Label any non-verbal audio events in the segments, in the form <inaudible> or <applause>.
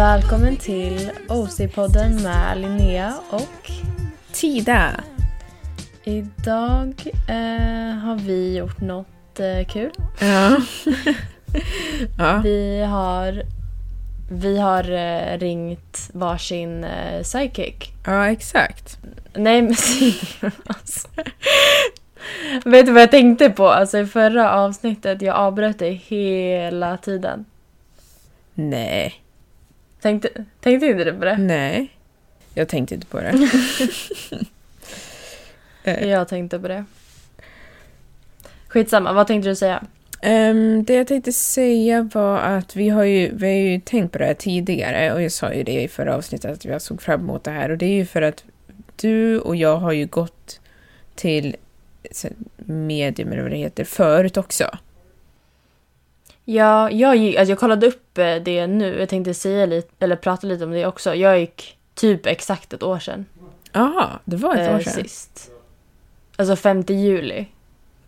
Välkommen till OC-podden med Linnea och Tida. idag eh, har vi gjort något eh, kul. Ja. <laughs> ja. Vi har, vi har eh, ringt varsin eh, psychic. ja, exakt. Nej men <laughs> alltså. Vet du vad jag tänkte på? Alltså i förra avsnittet, jag avbröt dig hela tiden. Nej. Tänkte, tänkte inte du på det? Nej. Jag tänkte inte på det. <laughs> Eh, Jag tänkte på det. Skitsamma, vad tänkte du säga? ehm, det jag tänkte säga var att vi har, ju, vi har ju tänkt på det här tidigare och jag sa ju det i förra avsnittet att jag såg fram emot det här och det är ju för att du och jag har ju gått till medium eller vad det heter förut också. Ja, jag, gick, alltså jag kollade upp eh, det nu. Jag tänkte säga lite, eller prata lite om det också. Jag gick typ exakt ett år sedan. Jaha, det var ett eh, år sedan. Sist. Alltså 5 juli.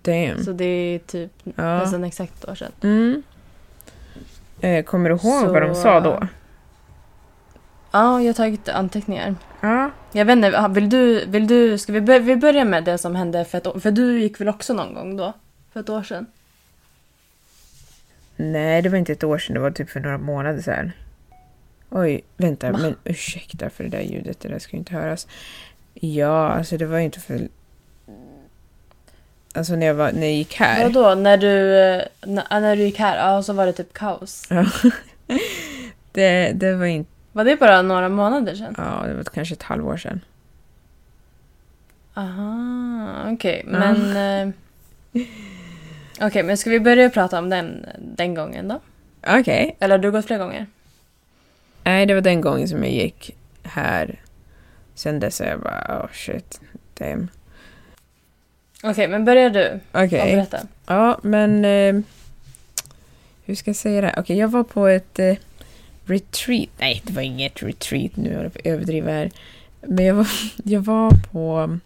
Damn. Så det är typ Ja. nästan exakt ett år sedan. Mm. Eh, kommer du ihåg Så- vad de sa då? Ja, jag har tagit anteckningar. Ja. Jag vet inte, vill du, vill du, ska vi, bör, vi börja med det som hände för ett år, För du gick väl också någon gång då? För ett år sedan? Nej, det var inte ett år sedan, det var typ för några månader sedan. Oj, vänta, Va? men ursäkta för det där ljudet, det där ska ju inte höras. Ja, alltså det var ju inte för... Alltså när jag, var, när jag gick här. Vadå, när du, eh, när, när du gick här? Ja, så var det typ kaos. Ja. <laughs> det, det var inte... Var det bara några månader sedan? Ja, det var kanske ett halvår sedan. Aha, okej. Ja. Men... eh, <laughs> Okej, men ska vi börja prata om den, den gången då? Okej. Eller har du gått flera gånger? Nej, det var den gången som jag gick här. Sen dess är jag bara, oh shit, damn. Okej, men börjar du och berätta. Ja, men... Eh, hur ska jag säga det? Okej, jag var på ett eh, retreat. Nej, det var inget retreat nu, jag får överdriva här. Men jag var, <laughs> jag var på...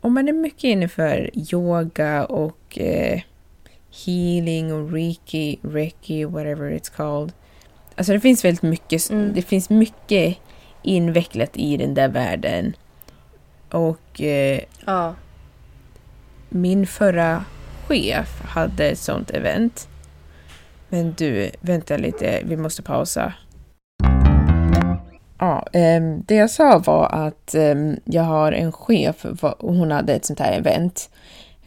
Om man är mycket inne för yoga och eh, healing och reiki, reiki, whatever it's called. Alltså det finns väldigt mycket, Mm. det finns mycket invecklat i den där världen. Och eh, Ja. min förra chef hade ett sånt event. Men du, vänta lite, vi måste pausa. Ja, ehm, det jag sa var att ehm, jag har en chef och hon hade ett sånt här event.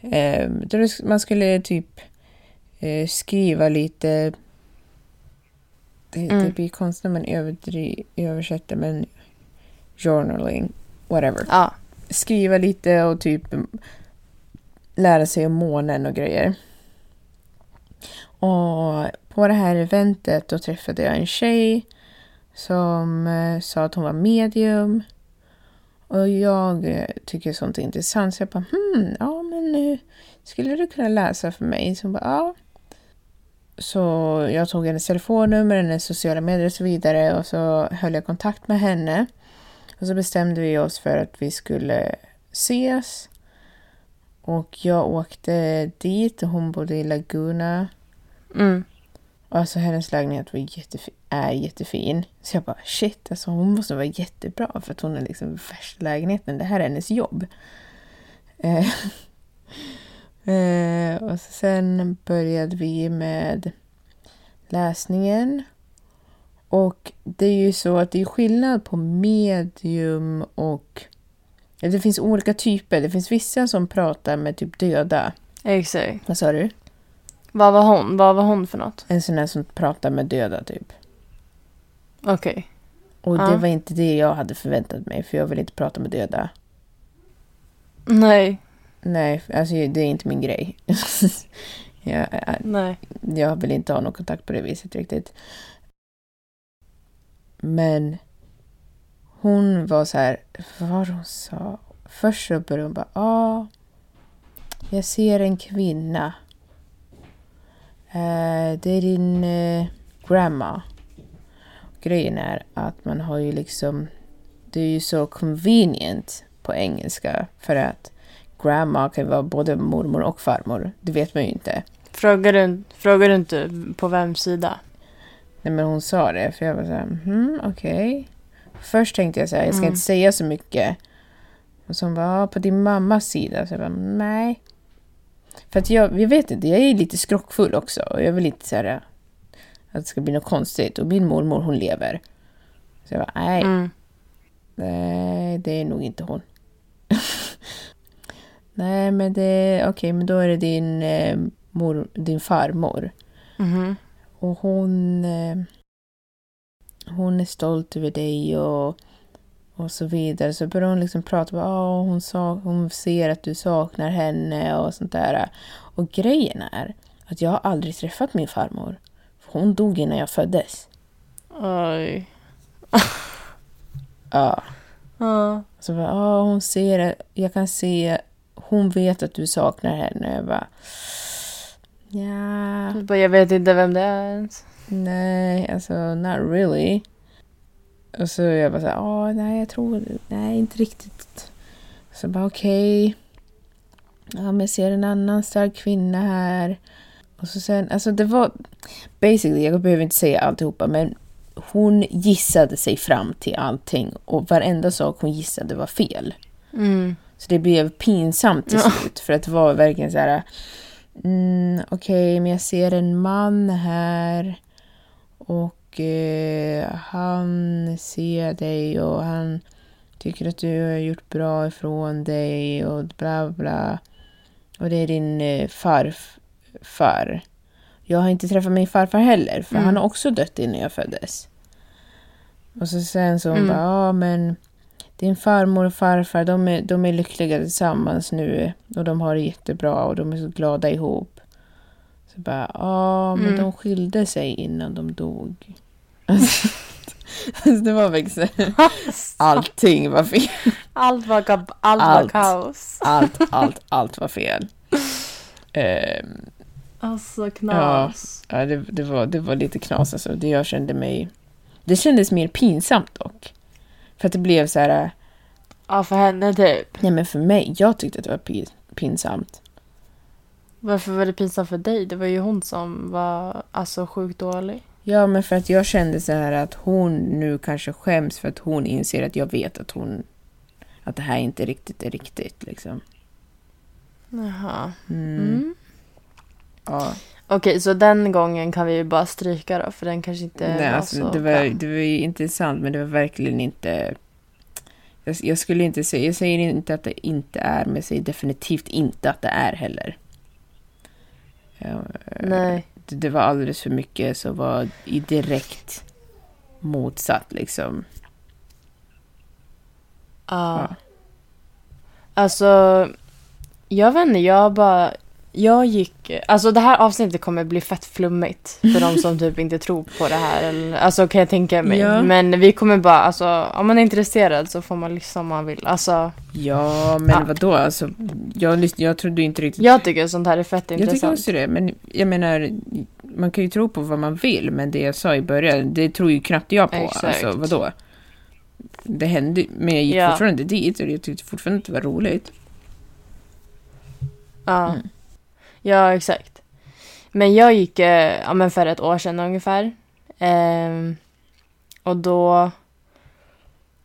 Det- man skulle typ eh, skriva lite... Det, det Mm. blir konstigt när man överdri- översätter, men journaling, whatever Ja. skriva lite och typ lära sig om månen och grejer. Och på det här eventet då träffade jag en tjej som eh, sa att hon var medium. Och jag eh, tycker sånt är intressant så jag bara hmm, ja eh, skulle du kunna läsa för mig? Så hon bara ja. Så jag tog hennes telefonnummer, hennes sociala medier och så vidare och så höll jag kontakt med henne. Och så bestämde vi oss för att vi skulle ses. Och jag åkte dit och hon bodde i Laguna. Mm. Alltså hennes lägenhet var jättefin, är jättefin. Så jag bara shit, alltså hon måste vara jättebra för att hon är liksom värsta lägenheten. Det här är hennes jobb. Eh, <laughs> eh, och sen började vi med läsningen. Och det är ju så att det är skillnad på medium och... Det finns olika typer. Det finns vissa som pratar med typ döda. Exakt. Vad sa du? Vad var hon? Vad var hon för något? En sån där som pratar med döda typ. Okej. Och Ja. det var inte det jag hade förväntat mig för jag vill inte prata med döda. Nej. Nej, alltså det är inte min grej. <laughs> jag, Nej. jag vill inte ha någon kontakt på det viset riktigt. Men hon var så här, vad hon sa? Först så började hon bara, ja, jag ser en kvinna. Eh, det är din eh, grandma. Grejen är att man har ju liksom, det är ju så convenient på engelska för att grandma kan vara både mormor och farmor. Det vet man ju inte. Frågar du, frågar du inte på vems sida? Nej men hon sa det, för jag var så här, hmm, okej. Först tänkte jag så här, jag ska Mm. inte säga så mycket. Och så hon bara, "Ja, på din mammas sida. Så jag bara, nej. För att jag, jag vet inte, jag är lite skrockfull också. Och jag vill inte så här, att det ska bli något konstigt. Och min mormor, hon lever. Så jag bara, nej, Mm. nej, det är nog inte hon. <laughs> nej, men det, okej, men då är det din, eh, mor, din farmor. Mhm. Och hon, eh, hon är stolt över dig och, och så vidare. Så börjar hon liksom prata om att hon, sa, hon ser att du saknar henne och sånt där. Och grejen är att jag har aldrig träffat min farmor. Hon dog innan jag föddes. Oj. Ja. Ja. Så bara, ja, hon ser. Jag kan se, hon vet att du saknar henne. Jag bara, ja. Jag bara, Jag vet inte vem det är ens. Nej, alltså not really. Och så jag bara så här, åh nej jag tror, nej inte riktigt. Så bara okej. Ja men jag ser en annan stark kvinna här. Och så sen, alltså det var basically, jag behöver inte säga alltihopa men hon gissade sig fram till allting och varenda sak hon gissade var fel. Mm. Så det blev pinsamt till slut. För att det var verkligen så här. Mm, Okej, men jag ser en man här. Och eh, han ser dig och han tycker att du har gjort bra ifrån dig och bla bla. Och det är din eh, farfar. Jag har inte träffat min farfar heller, för Mm. han har också dött innan jag föddes. Och så sen så hon Mm. bara, ja men din farmor och farfar, de är, de är lyckliga tillsammans nu. Och de har det jättebra och de är så glada ihop. Så bara, ja men Mm. de skilde sig innan de dog. Alltså, <laughs> det var så allting var fel. Allt var, allt Allt. var kaos. Allt, allt, allt var fel. Ehm, Alltså knas. ja, det, det, var, det var lite knas alltså. Det jag kände mig... Det kändes mer pinsamt dock. För att det blev så här... Ja, för henne typ. Nej men för mig, jag tyckte att det var pin, pinsamt. Varför var det pinsamt för dig? Det var ju hon som var alltså sjukt dålig. Ja, men för att jag kände så här att hon nu kanske skäms för att hon inser att jag vet att hon... Att det här inte riktigt är riktigt liksom. Jaha. Mm. Mm. Ja. Okej, så den gången kan vi ju bara stryka då, för den kanske inte Nej, var alltså, så det, var, bra. det var ju intressant, men det var verkligen inte... Jag, jag skulle inte säga... Jag säger inte att det inte är, men jag säger definitivt inte att det är heller. Ja, Nej. det, det var alldeles för mycket som var i direkt motsatt liksom. Ja. Ja. Alltså, jag vet inte, jag bara... Jag gick... Alltså det här avsnittet kommer bli fett flummigt för de som typ inte tror på det här. Eller, alltså kan jag tänka mig. Ja. Men vi kommer bara, alltså om man är intresserad så får man lyssna om man vill. Alltså, Ja, men Ja. vadå? Alltså, jag, jag trodde inte riktigt... jag tycker sånt här är fett Jag tycker intressant. också det, men jag menar, man kan ju tro på vad man vill, men det jag sa i början, det tror ju knappt jag på. Exakt. Alltså, vadå? Det hände, men jag gick Ja. fortfarande dit och jag tyckte fortfarande att det var roligt. Ja. Mm. Ja, exakt. Men jag gick eh, ja, men för ett år sedan ungefär. Ehm, och då...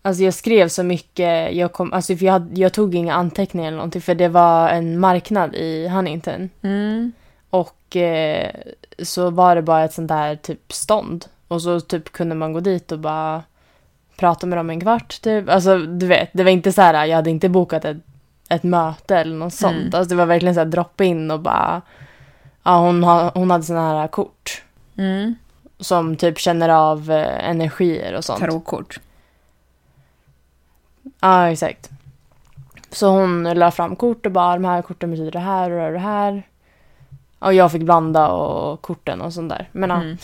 Alltså jag skrev så mycket. Jag, kom, alltså för jag, hade, jag tog inga anteckningar eller någonting för det var en marknad i Huntington. Mm. Och eh, så var det bara ett sånt där typ stånd. Och så typ kunde man gå dit och bara prata med dem en kvart typ. Alltså du vet, det var inte så här, jag hade inte bokat ett, ett möte eller något sånt. Mm. Alltså det var verkligen så här drop in och bara, ja hon, ha, hon hade såna här kort. Mm. Som typ känner av eh, energier och sånt. Tarotkort. Ja, exakt. Så hon la fram kort och bara, de här korten betyder det här och det här. Och jag fick blanda och korten och sånt där. Men, ja. Mm.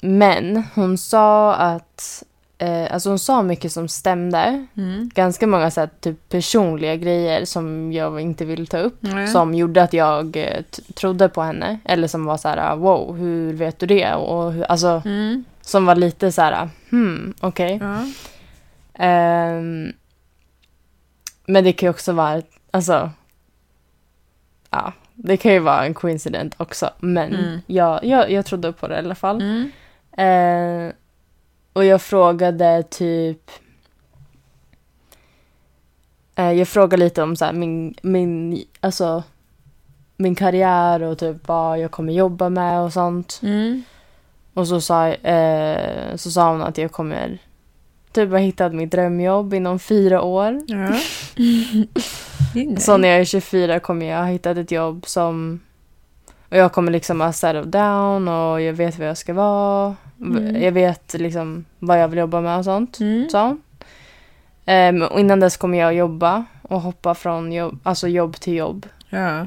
Men hon sa att, eh, alltså hon sa mycket som stämde. Mm. Ganska många så här, typ personliga grejer som jag inte vill ta upp. Nej. Som gjorde att jag eh, t- trodde på henne. Eller som var så här, wow, hur vet du det? Och hur, alltså, Mm. som var lite så här, hmm, okej. Ja. Ehm, men det kan ju också vara, alltså, ja, det kan ju vara en coincident också. Men Mm. jag, jag, jag trodde på det i alla fall. Mm. Eh, och jag frågade typ... Eh, jag frågade lite om så här, min, min, alltså, min karriär och typ vad jag kommer jobba med och sånt. Mm. Och så sa, eh, så sa hon att jag kommer typ ha hittat mitt drömjobb inom fyra år. Ja. <laughs> Så när jag är 24 kommer jag ha hittat ett jobb som... Och jag kommer liksom ha settled down och jag vet vad jag ska vara. Mm. Jag vet liksom vad jag vill jobba med och sånt. Mm. Så. Ehm, och innan dess kommer jag jobba och hoppa från jobb, alltså jobb till jobb. Ja.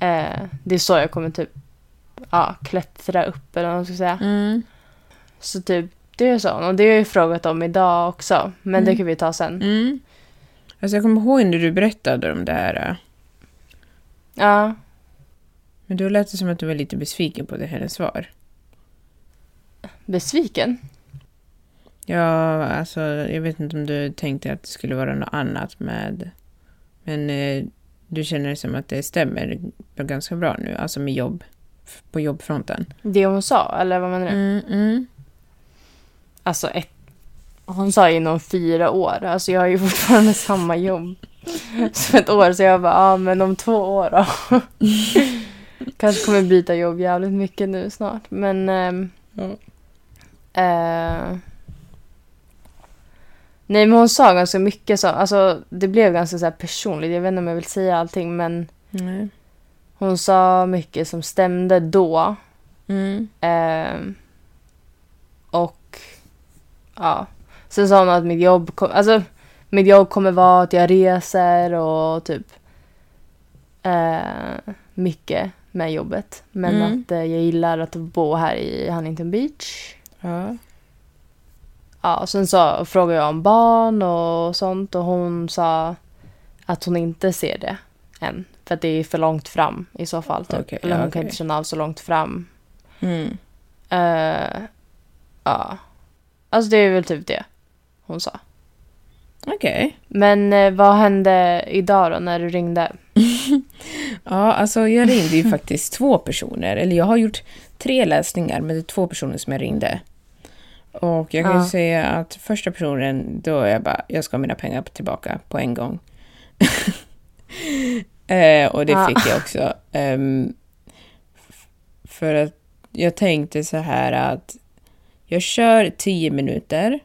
Eh, det är så jag kommer typ ja, klättra upp eller vad man ska säga. Mm. Så typ det är så. Och det har jag ju frågat om idag också. Men det Mm. kan vi ta sen. Mm. Alltså jag kommer ihåg när du berättade om det här. äh, Ja. Men då lät det som att du var lite besviken på det hennes svar. Besviken? Ja, alltså jag vet inte om du tänkte att det skulle vara något annat med... Men eh, du känner det som att det stämmer ganska bra nu, alltså med jobb. På jobbfronten. Det hon sa, eller vad menar du? Mm, mm. Alltså ett... Hon sa inom fyra år. Alltså jag har ju fortfarande samma jobb. <laughs> Som ett år. Så jag bara, ja men om två år då. <laughs> Kanske kommer byta jobb jävligt mycket nu snart. Men... ehm, Ja. eh, nej men hon sa ganska mycket så. Alltså det blev ganska så här personligt. Jag vet inte om jag vill säga allting men Nej. hon sa mycket som stämde då. Mm. Ehm, och ja, sen sa hon att mitt jobb, kom, alltså, mitt jobb kommer vara att jag reser och typ eh, mycket med jobbet. Men Mm. att eh, jag gillar att bo här i Huntington Beach. Ja. Ja, och sen så frågade jag om barn och sånt och hon sa att hon inte ser det än. För att det är för långt fram i så fall. Typ. Okej, Eller hon kan okej. inte känna av så långt fram. Mm. Eh, ja. Alltså det är väl typ det hon sa. Okej. Men eh, vad hände idag då när du ringde? Ja, alltså jag ringde ju <laughs> faktiskt två personer. Eller jag har gjort tre läsningar, men det är två personer som jag ringde. Och jag kan Ja. ju säga att första personen, då är jag bara, jag ska ha mina pengar tillbaka på en gång. <laughs> eh, och det Ja. fick jag också. F- för att jag tänkte så här att jag kör tio minuter.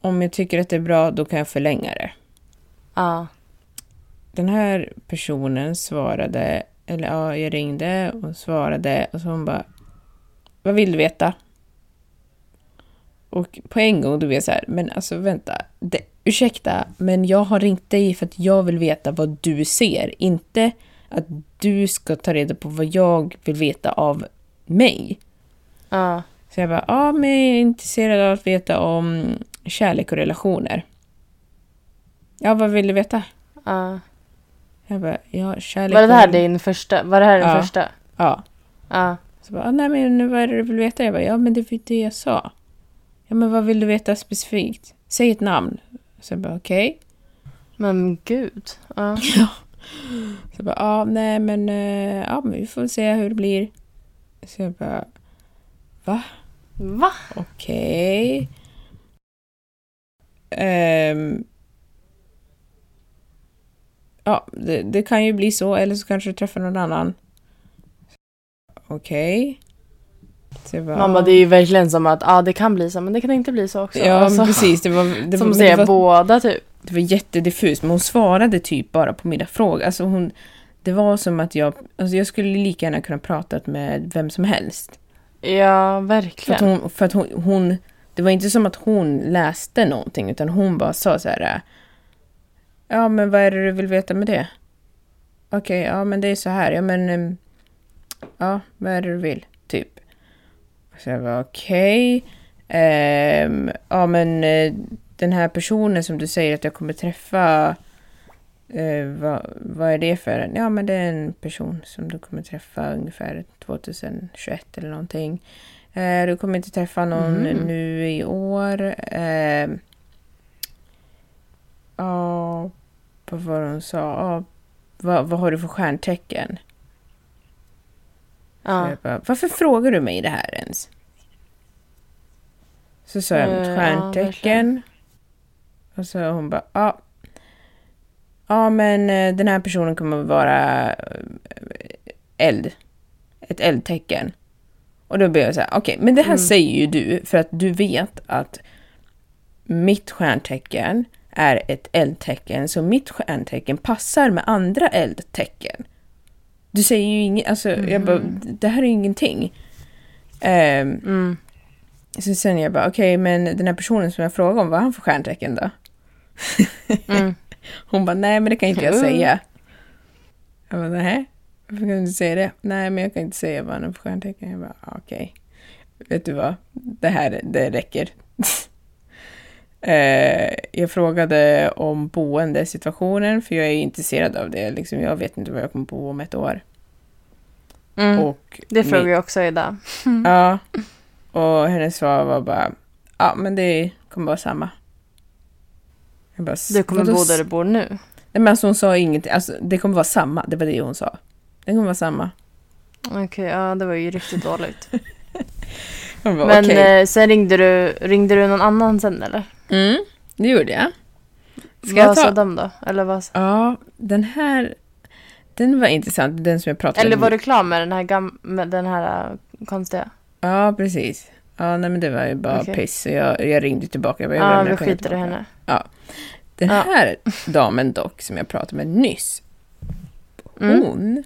Om jag tycker att det är bra, då kan jag förlänga det. Ja. Den här personen svarade, eller ja, jag ringde och svarade och så hon bara, vad vill du veta? Och på en gång då blev jag så här, men alltså vänta, det, ursäkta, men jag har ringt dig för att jag vill veta vad du ser, inte att du ska ta reda på vad jag vill veta av mig. Ja. Så jag bara, ja, men jag är intresserad av att veta om kärlek och relationer. Ja, vad vill du veta? ja. Jag bara, ja, kärlek Var det här din första? Var det här den Ja. första? Ja. Ja. Så bara, ah, nej men vad är det du vill veta? Jag bara, ja men det var det jag sa. Ja men vad vill du veta specifikt? Säg ett namn. Så jag bara, okej. Men gud. Ja. <laughs> Så jag bara, ja nej men, eh, ja men vi får se hur det blir. Så jag bara, va? Va? Okej. Ehm. Ja, det, det kan ju bli så, eller så kanske du träffar någon annan. Okej. Jag bara, Mamma, det är ju verkligen som att ah, det kan bli så, men det kan inte bli så också. Ja, Alltså, precis. Det var, det <laughs> som var, säger var, båda typ. det var jättediffust, men hon svarade typ bara på mina frågor. Alltså hon, det var som att jag, alltså jag skulle lika gärna kunna pratat med vem som helst. Ja, För verkligen. att, hon, för att hon, hon, det var inte som att hon läste någonting, utan hon bara sa så här. Ja, men vad är det du vill veta med det? Okej, ja men det är så här. Ja, men... ehm, Ja, vad är det du vill? Typ. Så jag var okej. Ehm, ja, men eh, den här personen som du säger att jag kommer träffa. Eh, vad, vad är det för en? Ja, men det är en person som du kommer träffa ungefär 2021 eller någonting. Eh, du kommer inte träffa någon Mhm. nu i år. Eh, Ja, vad var det hon sa? Ja, vad, vad har du för stjärntecken? Ja. bara, Varför frågar du mig det här ens? Så sa jag mitt Eh, ja, stjärntecken. och så hon bara, ja. Ja, men eh, den här personen kommer vara eh, eld. Ett eldtecken. Och då blev jag så här, okej, men det här Mm. säger ju du för att du vet att mitt stjärntecken är ett eldtecken, så mitt stjärntecken passar med andra eldtecken. Du säger ju inget, alltså jag bara, det här är ju ingenting. Ehm, Mm. så sen jag bara, okej, men den här personen som jag frågade om, vad har han för stjärntecken då? Mm. <laughs> Hon bara, nej men det kan inte jag Mm. säga. Jag bara, nej, varför kan du inte säga det? Nej, men jag kan inte säga vad han har för stjärntecken. Jag bara, "Ah, okej. Vet du vad, det här, det räcker. <laughs> Eh, jag frågade om boendesituationen, för jag är intresserad av det. Liksom, jag vet inte var jag kommer bo om ett år. Mm. Och Det frågade jag också idag. <laughs> Ja, och hennes svar var bara, ja men det kommer vara samma. Bara, Du kommer "Vadå bo där du bor nu. Nej men alltså hon sa ingenting, alltså det kommer vara samma, det var det hon sa. Det kommer vara samma. Okej, ja det var ju riktigt dåligt. <laughs> <laughs> Bara, Men okej. eh, sen ringde du, ringde du någon annan sen eller? Mm, det gjorde jag. Ska vad jag sa ta? de då? Eller, vad, Ja, den här, den var intressant, den som jag pratade eller om. var du klar med den här, gam, med den här äh, konstiga? Ja, precis. Ja, nej men det var ju bara Okej. piss. Så jag, jag ringde tillbaka. Jag bara, Ja, vi skiter i henne. Den Ja. här damen dock, som jag pratade med nyss. Mm. Hon,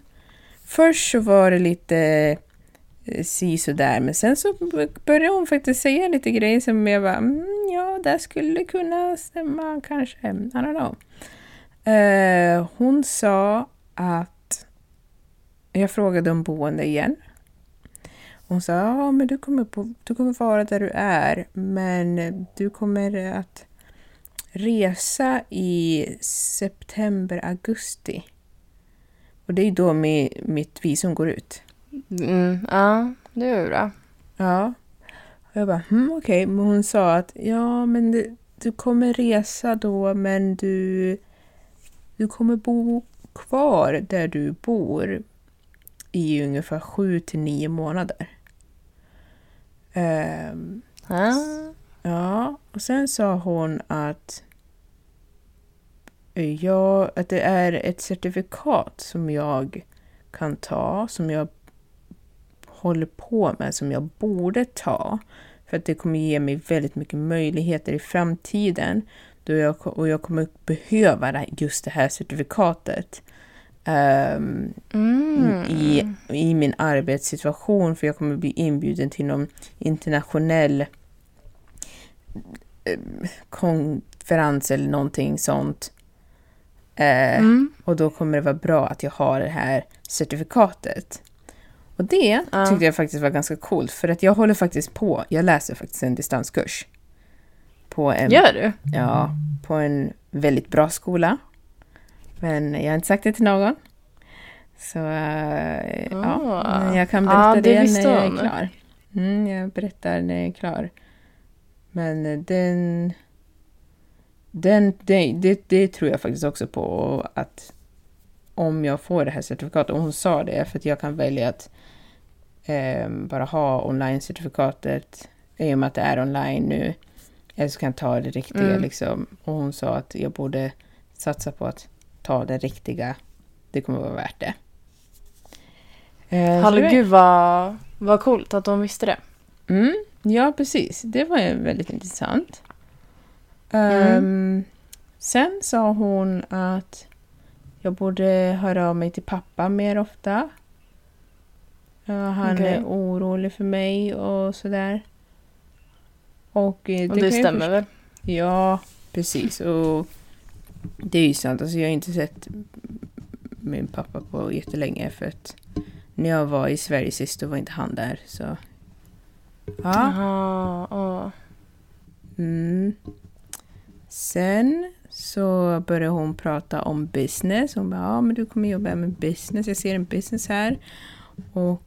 först så var det lite eh, Eh, si sådär. men sen så började hon faktiskt säga lite grejer som jag bara, mm, ja, det skulle kunna stämma kanske. I don't know. Uh, hon sa att, jag frågade om boende igen. Hon sa, ja men du kommer, på, du kommer vara där du är, men du kommer att resa i september, augusti. Och det är då mi, mitt visum går ut. Mm, ja, det ju bra. Ja. Och jag bara, hm, okej. Men hon sa att, ja men du, du kommer resa då, men du, du kommer bo kvar där du bor i ungefär sju till nio månader. Ehm, Ja. Ja, och sen sa hon att ja, att det är ett certifikat som jag kan ta, som jag håller på med, som jag borde ta. För att det kommer ge mig väldigt mycket möjligheter i framtiden. Då jag, och jag kommer behöva just det här certifikatet. ehm, Mm. i, i min arbetssituation för jag kommer bli inbjuden till någon internationell eh, konferens eller någonting sånt. Eh, Mm. Och då kommer det vara bra att jag har det här certifikatet. Och det Ja. tyckte jag faktiskt var ganska coolt för att jag håller faktiskt på, jag läser faktiskt en distanskurs. På en, Gör du? Ja, på en väldigt bra skola. Men jag har inte sagt det till någon. Så eh, ja, Ah. jag kan berätta det det, visste när jag är klar. Mm, jag berättar när jag är klar. Men eh, den... den det, det, det tror jag faktiskt också på att om jag får det här certifikatet, och hon sa det, för att jag kan välja att eh, bara ha online-certifikatet i och med att det är online nu. Eller så kan jag ta det riktiga Mm. liksom. Och hon sa att jag borde satsa på att ta det riktiga. Det kommer vara värt det. Eh, var- Herregud vad, vad coolt att de visste det. Mm, ja, precis. Det var ju väldigt intressant. Mm. Ehm, sen sa hon att jag borde höra av mig till pappa mer ofta. Ja, han Okej. är orolig för mig och sådär. Och, eh, Och det stämmer väl? Ja, precis. Och det är ju sant. Alltså, jag har inte sett min pappa på jättelänge för att när jag var i Sverige sist då var inte han där. Så. Ja. Jaha, åh. Mm. Sen så började hon prata om business. Hon bara, ja men du kommer jobba med business. Jag ser en business här. Och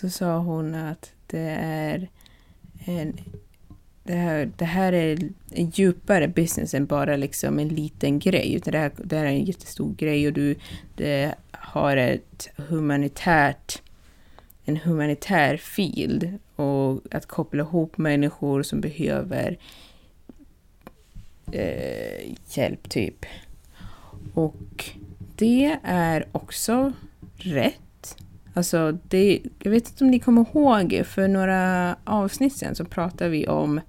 då sa hon att det är en det här, det här är en djupare business än bara liksom en liten grej. Utan det, här, det här är en jättestor grej och du det har ett humanitärt en humanitär field och att koppla ihop människor som behöver eh, hjälp, typ. Och det är också rätt. Alltså, det, jag vet inte om ni kommer ihåg, för några avsnitt sen så pratade vi om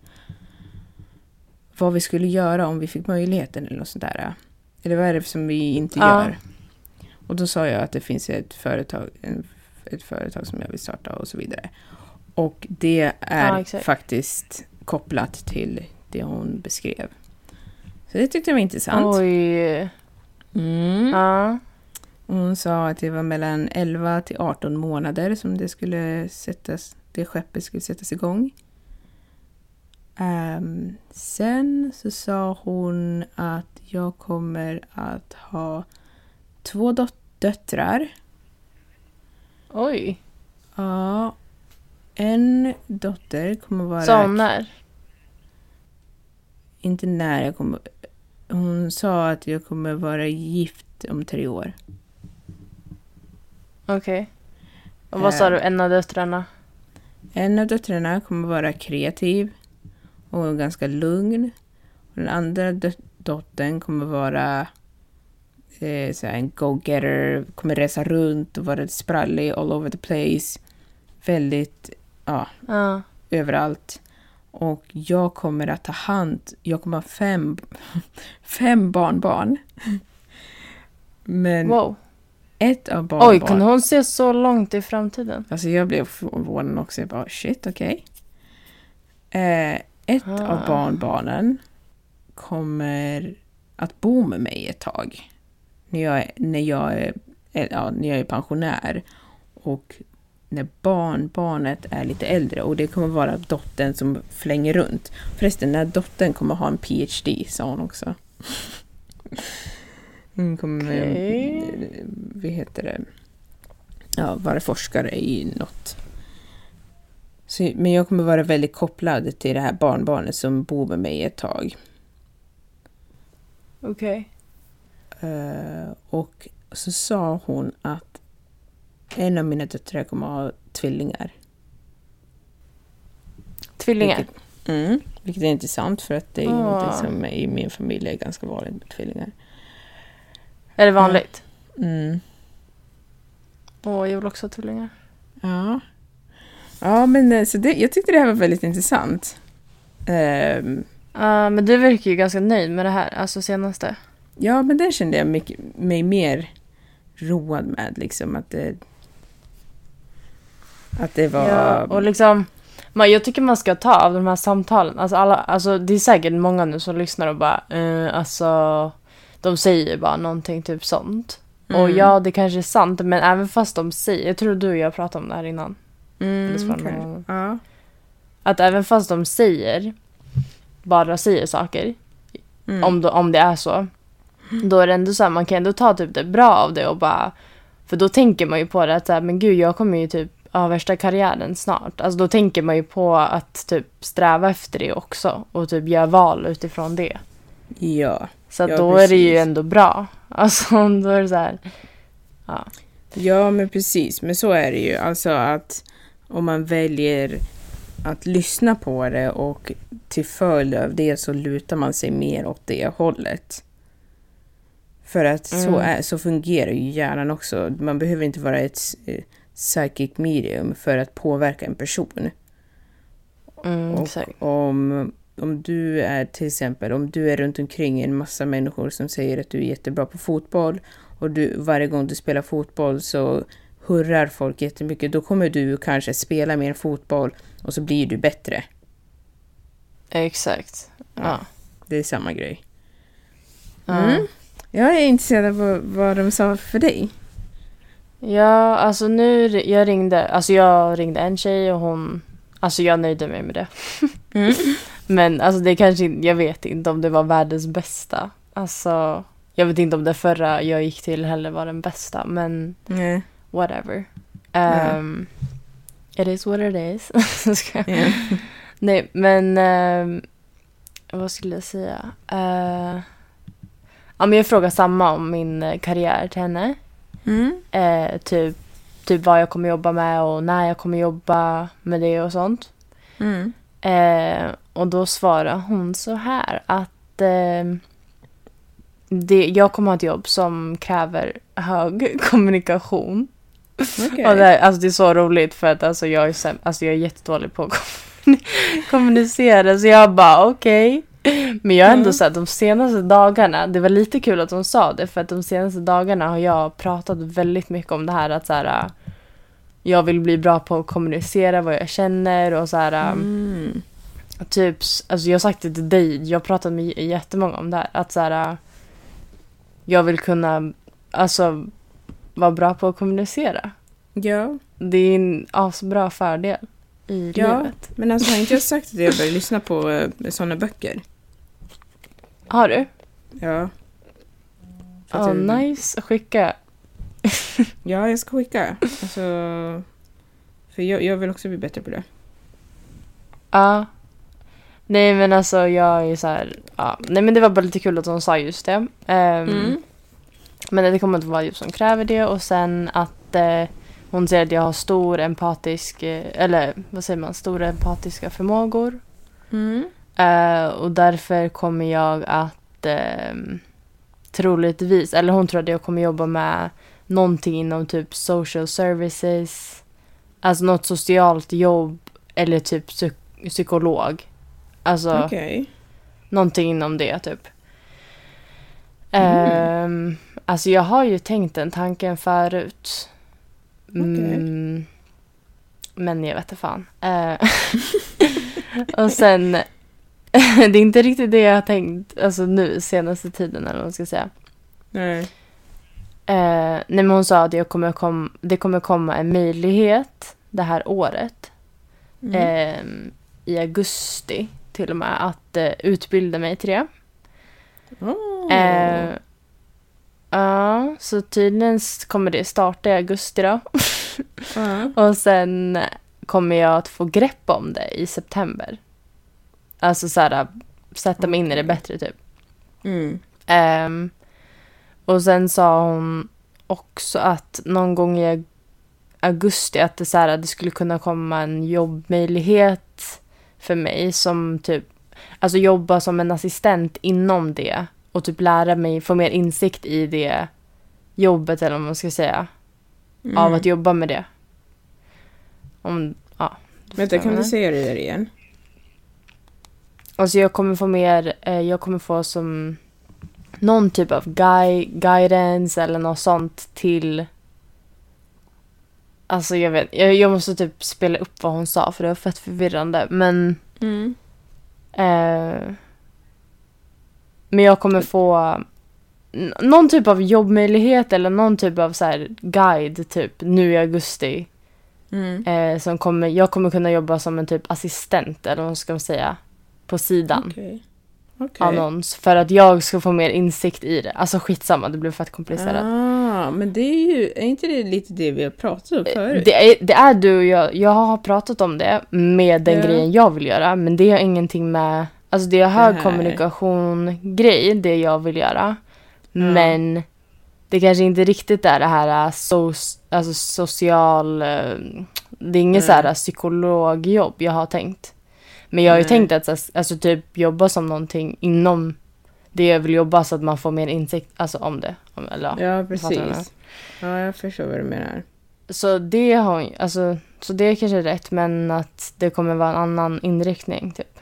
vad vi skulle göra om vi fick möjligheten eller något sånt där. Eller vad är det som vi inte Ja. gör? Och då sa jag att det finns ett företag, ett företag som jag vill starta och så vidare. Och det är Ja, faktiskt kopplat till det hon beskrev. Så det tyckte jag var intressant. Oj. Mm. Ja. Hon sa att det var mellan 11 till 18 månader som det skulle sättas, det skeppet skulle sättas igång. Ehm, sen så sa hon att jag kommer att ha två dot- döttrar. Oj. Ja, en dotter kommer vara... Sa hon när? Inte när jag kommer... Hon sa att jag kommer vara gift om tre år. Okej. Och vad sa du, en av döttrarna? En av döttrarna kommer vara kreativ och ganska lugn. Och den andra dot- dottern kommer vara eh, så här, en go-getter, kommer resa runt och vara sprallig all over the place. Väldigt, ja, Ja. överallt. Och jag kommer att ta hand, jag kommer ha fem, <laughs> fem barnbarn. Men Wow. Ett av barnbarn... Oj, kunde hon se så långt i framtiden? Alltså jag blev förvånad också. Jag bara shit, okej. Eh, ett Ah. av barnbarnen kommer att bo med mig ett tag. När jag, är- när jag, är, ja, när jag är pensionär. Och när barnbarnet är lite äldre. Och det kommer vara dottern som flänger runt. Förresten, när dottern kommer ha en PhD, sa hon också. <laughs> Hon kommer, Okej. eh, vad heter det, ja, vara forskare i något. Så, men jag kommer vara väldigt kopplad till det här barnbarnet som bor med mig ett tag. Okej. Eh, och så sa hon att en av mina döttrar kommer ha tvillingar. Tvillingar? Vilket, mm, vilket är intressant för att det är Ah. något som i min familj är ganska vanligt med tvillingar. Är det vanligt? Mm. Åh, jag vill också tvillingar. Ja. Ja, men eh, så det, jag tyckte det här var väldigt intressant. Ehm, Ja, men du verkar ju ganska nöjd med det här, alltså senaste. ja, men det kände jag mycket, mig mer road med, liksom att det... Att det var... Ja, och liksom, man, jag tycker man ska ta av de här samtalen. Alltså, alla, alltså det är säkert många nu som lyssnar och bara, eh, alltså, de säger ju bara någonting typ sånt. Och Mm. ja, det kanske är sant, men även fast de säger, jag tror du och jag pratade om det här innan. mm, någon- Ja. Att även fast de säger, bara säger saker, Mm. om, då, om det är så, då är det ändå så här, man kan ändå ta typ det bra av det och bara, för då tänker man ju på det att så här, men gud, jag kommer ju typ ha värsta karriären snart. Alltså då tänker man ju på att typ sträva efter det också och typ göra val utifrån det. Ja. Så Ja, då är det ju precis. ändå bra. <laughs> Alltså då är det så här, ja. Ja, men precis. Men så är det ju. Alltså att om man väljer att lyssna på det och till följd av det så lutar man sig mer åt det hållet. För att så, Mm. är, så fungerar ju hjärnan också. Man behöver inte vara ett eh, psychic medium för att påverka en person. Mm, Och om, om du är till exempel, om du är runt omkring en massa människor som säger att du är jättebra på fotboll och du, varje gång du spelar fotboll så hurrar folk jättemycket, då kommer du kanske spela mer fotboll och så blir du bättre. Exakt. Ja. Det är samma grej. Ja. Mm. Jag är intresserad av vad, vad de sa för dig. Ja, alltså nu, jag ringde, alltså jag ringde en tjej och hon, alltså jag nöjde mig med det. Mm. <laughs> Men alltså det kanske jag vet inte om det var världens bästa. Alltså, jag vet inte om det förra jag gick till heller var den bästa, men Nej. whatever. Um, It is what it is. <laughs> Ja. Nej, men ehm, vad skulle jag säga? Eh, ja, men jag frågade samma om min eh, karriär till henne. Mm. Eh, typ typ vad jag kommer jobba med och när jag kommer jobba med det och sånt. Mm. Eh, och då svarar hon så här att eh, det, jag kommer ha ett jobb som kräver hög <laughs> kommunikation. Okej. Och det, alltså det är så roligt för att alltså jag, är, säm- alltså jag är jättedålig på att kommuni- <laughs> kommunicera så jag bara okej. Men jag har ändå Mm. sett de senaste dagarna, det var lite kul att de sa det för att de senaste dagarna har jag pratat väldigt mycket om det här att så här, jag vill bli bra på att kommunicera vad jag känner och så här, Mm. typ, alltså jag har sagt det till dig, jag har pratat med jättemånga om det här, att så här, jag vill kunna, alltså vara bra på att kommunicera. Ja, Det är en asbra fördel i Ja. livet. men alltså har inte jag sagt att jag börjar lyssna på uh, sådana böcker? Har du? Ja. Ja, jag- nice. Skicka. <laughs> Ja, jag ska skicka. Alltså, för jag, jag vill också bli bättre på det. Ja. Nej men alltså jag är så här, ja. Nej men det var bara lite kul att hon sa just det. Ehm, Mm. Men det kommer inte vara jobb som kräver det och sen att eh, hon säger att jag har stor empatisk, eh, eller vad säger man, stora empatiska förmågor. Mm. Eh, och därför kommer jag att eh, troligtvis, eller hon tror att jag kommer jobba med någonting inom typ social services, alltså något socialt jobb eller typ psyk- psykolog. Alltså Okej. någonting inom det typ. Mm. Ehm, alltså jag har ju tänkt den tanken förut. Mm, men jag vet inte fan. Eh, <laughs> och sen, <laughs> det är inte riktigt det jag har tänkt alltså nu senaste tiden eller vad man ska säga. Nej. Eh, nej hon sa att jag kommer kom, det kommer komma en möjlighet det här året. Mm. ehm, I augusti till och med att eh, utbilda mig till det. Åh. Eh, Ja, så tydligen kommer det starta i augusti då. Ja. <laughs> Och sen kommer jag att få grepp om det i september. Alltså så här, sätta mig in i det bättre typ. Mm. Och sen sa hon också att någon gång i au- augusti att det, så här, det skulle kunna komma en jobbmöjlighet för mig som typ, alltså jobba som en assistent inom det och typ lära mig, få mer insikt i det jobbet eller vad man ska säga, Mm. av att jobba med det. Om, ja. Vänta, kan du säga det där igen? Alltså jag kommer få mer, eh, jag kommer få som någon typ av gui guidance eller något sånt till Alltså jag vet, jag, jag måste typ spela upp vad hon sa för det var fett förvirrande men Mm. eh, Men jag kommer få någon typ av jobbmöjlighet eller någon typ av så här guide typ nu i augusti Mm. eh, som kommer, jag kommer kunna jobba som en typ assistent eller vad ska man säga på sidan Okej. Okej. annons för att jag ska få mer insikt i det. Alltså skitsamma, det blev fett komplicerat. Ah, men det är ju, är inte det lite det vi har pratat om förut? Det är, det är du och jag, jag har pratat om det med den Ja. grejen jag vill göra men det har ingenting med, alltså det är hög här. kommunikation grej, det jag vill göra. Ja. Men det kanske inte riktigt är det här äh, so, alltså social, äh, det är inget så Nej. här psykologjobb jag har tänkt. Men jag har ju Nej. tänkt att så alltså, typ jobba som någonting inom det jag vill jobba så att man får mer insikt alltså, om det. Om, eller, ja. Precis. Ja, jag förstår vad du menar. Så det har alltså, så det är kanske rätt men att det kommer vara en annan inriktning typ.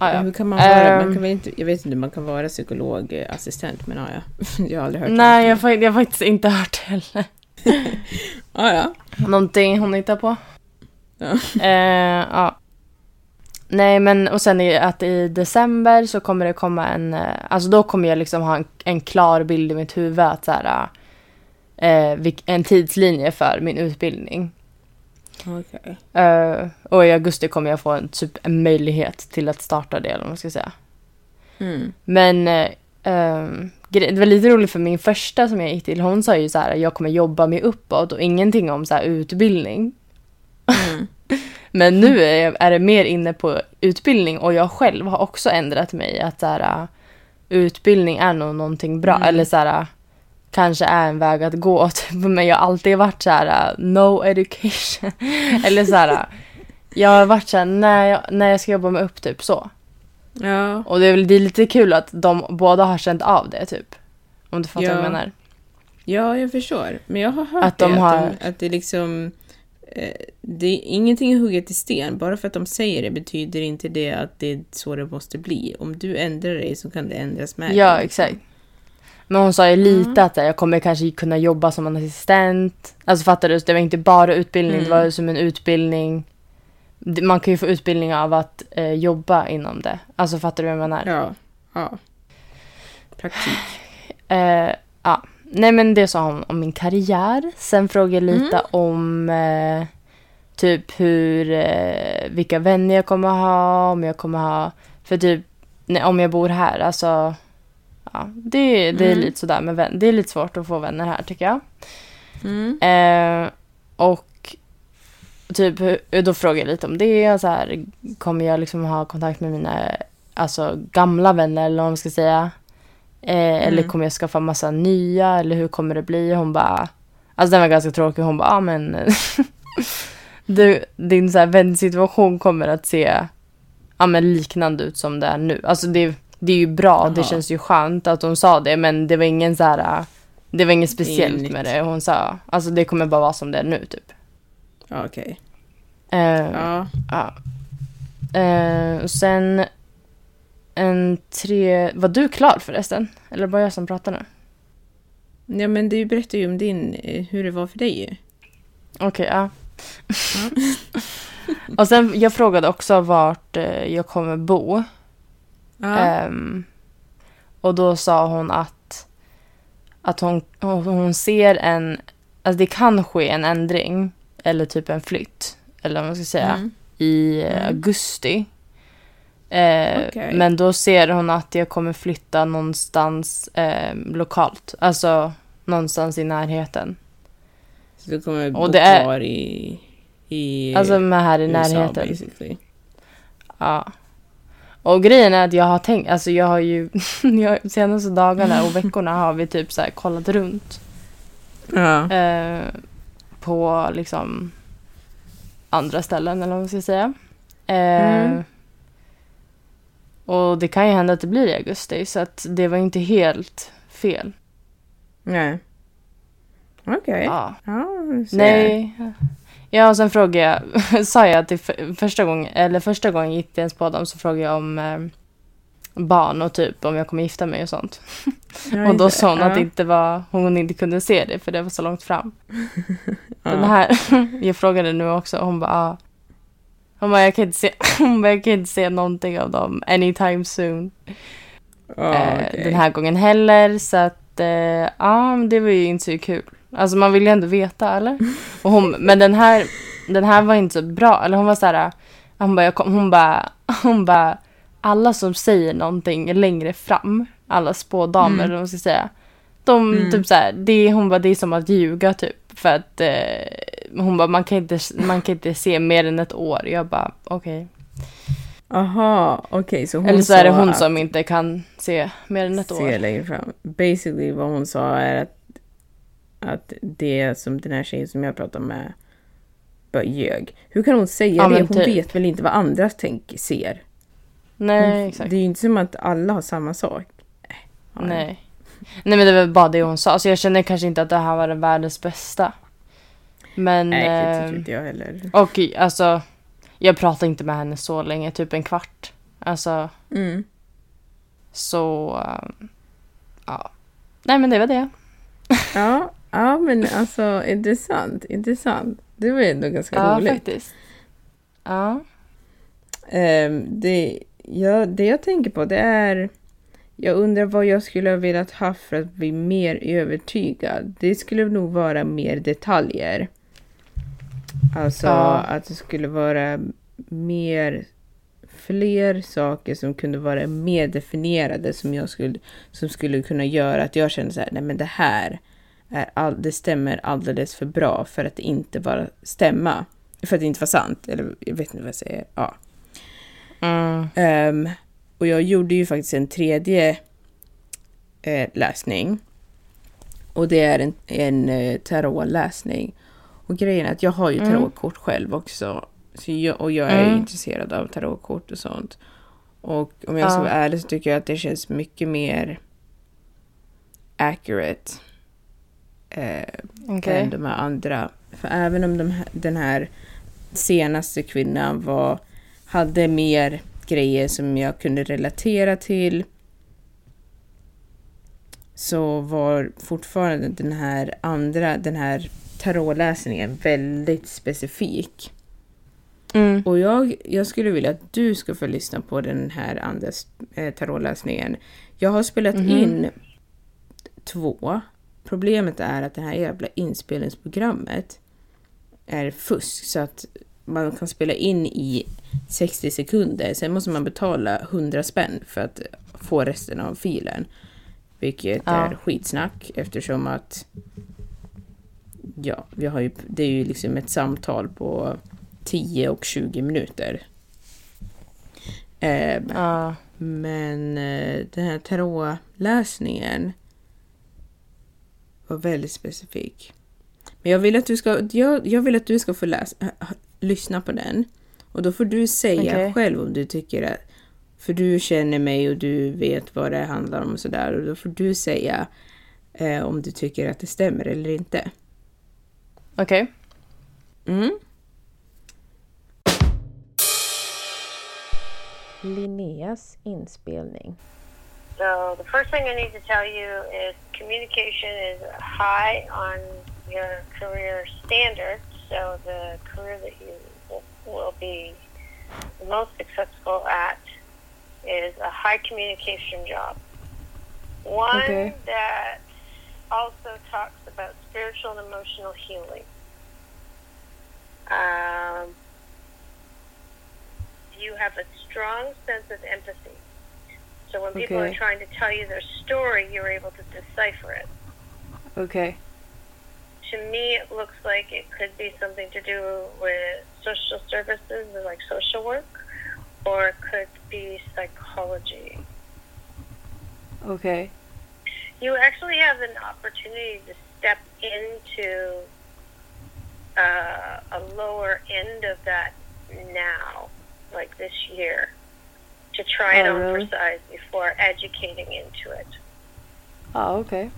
Ah, ja. Hur kan man vara, Ehm. man kan väl inte, jag vet inte, man kan vara psykologassistent, men ja, ja. <laughs> jag har aldrig hört Nej, det. jag, jag har faktiskt inte hört heller. Ja, <laughs> ja. Någonting hon hittar på. Ja. Eh, ja. Nej, men och sen är att i december så kommer det komma en... eh, Alltså då kommer jag liksom ha en, en klar bild i mitt huvud att så här... Eh, en tidslinje för min utbildning. Okej. Eh, och i augusti kommer jag få en, typ, en möjlighet till att starta det, eller vad man ska säga. Mm. Men eh, ehm, det var lite roligt för min första som jag gick till, hon sa ju så här, jag kommer jobba mig uppåt och ingenting om så här utbildning. Mm. Men nu är, jag, är det mer inne på utbildning och jag själv har också ändrat mig att så här, äh, utbildning är nog någonting bra. Mm. Eller så här, äh, kanske är en väg att gå. <laughs> Typ. Men jag har alltid varit så här, uh, no education. <laughs> Eller så här, jag har varit så här, när jag, när jag ska jobba mig upp, typ så. Ja. Och det är, väl, det är lite kul att de båda har känt av det, typ. Om du fattar Ja. vad jag menar. Ja, jag förstår. Men jag har hört Att det, de att, har- de, att det liksom... Eh, det är ingenting är hugget i sten. Bara för att de säger det betyder inte det att det är så det måste bli. Om du ändrar dig så kan det ändras med Ja, dig, exakt. Men hon sa ju lite Mm. att jag kommer kanske kunna jobba som en assistent. Alltså fattar du? Det var inte bara utbildning, det Mm. var ju som en utbildning. Det- Man kan ju få utbildning av att eh, jobba inom det. Alltså fattar du vad jag menar? Ja. ja. Praktik. Eh, ja. Nej men det sa hon om min karriär. Sen frågade lite Mm. om eh, typ hur, eh, vilka vänner jag kommer ha, om jag kommer ha, för typ nej, om jag bor här, alltså ja, det, det är Mm. lite sådär med vänner. Det är lite svårt att få vänner här tycker jag. Mm. Eh, och typ hur- då frågade jag lite om det, så här, kommer jag liksom ha kontakt med mina alltså, gamla vänner eller vad man ska säga. Eh, Eller Mm. kommer jag skaffa massa nya eller hur kommer det bli? Hon bara, alltså den var ganska tråkig. Hon bara, ja ah, men <laughs> du, din så här vänsituation kommer att se ja, men liknande ut som det är nu. Alltså det, det är ju bra, det Jaha. känns ju skönt att hon sa det men det var ingen så här, det var inget speciellt Inget. med det. Hon sa, alltså det kommer bara vara som det är nu typ. Ja, Okej. Eh, Ja. Ja. Eh, och sen en tre... Var du klar förresten? Eller bara jag som pratar nu? ja, men du berättade ju om din, eh, hur det var för dig. Okej, ja. <laughs> och sen, jag frågade också vart eh, jag kommer bo. Ja. Ehm, och då sa hon att, att hon, hon hon ser en... Alltså det kan ske en ändring, eller typ en flytt, eller vad man ska säga. Mm. i eh, Mm. augusti. Eh, Okej. Men då ser hon att jag kommer flytta någonstans eh, lokalt. Alltså någonstans i närheten. Så du kommer Och bo det är- kvar i, i Alltså med här i USA, närheten. basically. Ja. Och grejen är att jag har tänkt, alltså jag har ju, <laughs> jag, senaste dagarna och veckorna har vi typ så här kollat runt. Ja. Eh, på liksom andra ställen eller vad man ska säga. Eh, Mm. Och det kan ju hända att det blir i augusti så att det var inte helt fel. Nej. Okej. Ja. Ja, så Nej. Ja, och sen frågade jag, <laughs> sa jag att det för, första gången, eller första gången gick ens på dem så frågade jag om eh, barn och typ om jag kommer gifta mig och sånt. Ja, och då det. sa hon att det Ja. inte var, hon inte kunde se det för det var så långt fram. <laughs> Ja. Den här, <laughs> jag frågade nu också, hon bara, ah. Hon bara, jag kan inte se, <laughs> hon bara, jag kan inte se någonting av dem anytime soon. Ja, eh, okej. Den här gången heller, så att, eh, ja, det var ju inte så kul. Alltså man vill ju ändå veta, eller? <laughs> Och hon, men den här, den här var inte så bra, eller hon var så här, hon bara, jag kom, hon bara, <laughs> hon bara, alla som säger någonting längre fram, alla spådamer Mm. eller vad man ska säga, de Mm. typ så här, det, hon bara, det är som att ljuga typ. För att eh, hon bara, man kan, inte, man kan inte se mer än ett år. Jag bara, okej. Aha, okej så hon Eller så är det hon som inte kan se mer än ett se år. längre fram. Basically vad hon sa är att, att det som den här tjejen som jag pratade med bara ljög. Hur kan hon säga Ja, det? Hon typ. vet väl inte vad andra tänker, ser? Nej, Hon- exakt. Det är ju inte som att alla har samma sak. Ja, Nej. Nej men det var bara det hon sa. Så jag känner kanske inte att det här var den världens bästa. Men... Nej, det eh, tycker inte jag heller. och alltså, jag pratade inte med henne så länge, typ en kvart. Alltså, Mm. så... eh, ja. Nej men det var det. Ja, ja, men alltså intressant, intressant. Det var ändå ganska Ja, roligt. faktiskt. Ja. Ehm, det, ja, det jag tänker på det är... Jag undrar vad jag skulle ha velat ha för att bli mer övertygad. Det skulle nog vara mer detaljer. Alltså Ja. att det skulle vara mer... Fler saker som kunde vara mer definierade som jag skulle, som skulle kunna göra att jag kände så här, nej men det här är all, det stämmer alldeles för bra för att inte bara stämma. För att det inte var sant, eller jag vet inte vad jag säger. Ja. Mm. Ehm, och jag gjorde ju faktiskt en tredje eh, läsning. Och det är en, en eh, tarotläsning. Och grejen är att jag har ju Mm. tarotkort själv också. Så jag, och jag är Mm. intresserad av tarotkort och sånt. Och om jag ska Ja. vara ärlig så tycker jag att det känns mycket mer accurate eh, Okej. än de här andra. För även om de den här senaste kvinnan var, hade mer grejer som jag kunde relatera till så var fortfarande den här andra, den här tarotläsningen väldigt specifik. Mm. Och jag, jag skulle vilja att du ska få lyssna på den här andra eh, tarotläsningen. Jag har spelat Mhm. in två. Problemet är att det här jävla inspelningsprogrammet är fusk så att man kan spela in i 60 sekunder. Sen måste man betala 100 spänn för att få resten av filen. Vilket Ja. är skitsnack eftersom att ja, vi har ju, det är ju liksom ett samtal på 10 och 20 minuter. Eh, Ja. men eh, den här tarotläsningen var väldigt specifik. Men jag vill att du ska, jag, jag vill att du ska få läsa, lyssna på den. Och då får du säga Okej. själv om du tycker att... För du känner mig och du vet vad det handlar om och sådär. Och då får du säga eh, om du tycker att det stämmer eller inte. Okej. Mm. Linneas inspelning. So the first thing I need to tell you is communication is high on your career standards. So the career that you will be the most successful at is a high communication job. One Okay. that also talks about spiritual and emotional healing. Um, you have a strong sense of empathy. So when people are trying to tell you their story, you're able to decipher it. Okej. To me, it looks like it could be something to do with social services, or like social work, or it could be psychology. Okay. You actually have an opportunity to step into uh, a lower end of that now, like this year, to try it Oh, on really? for size before educating into it. Oh, okej.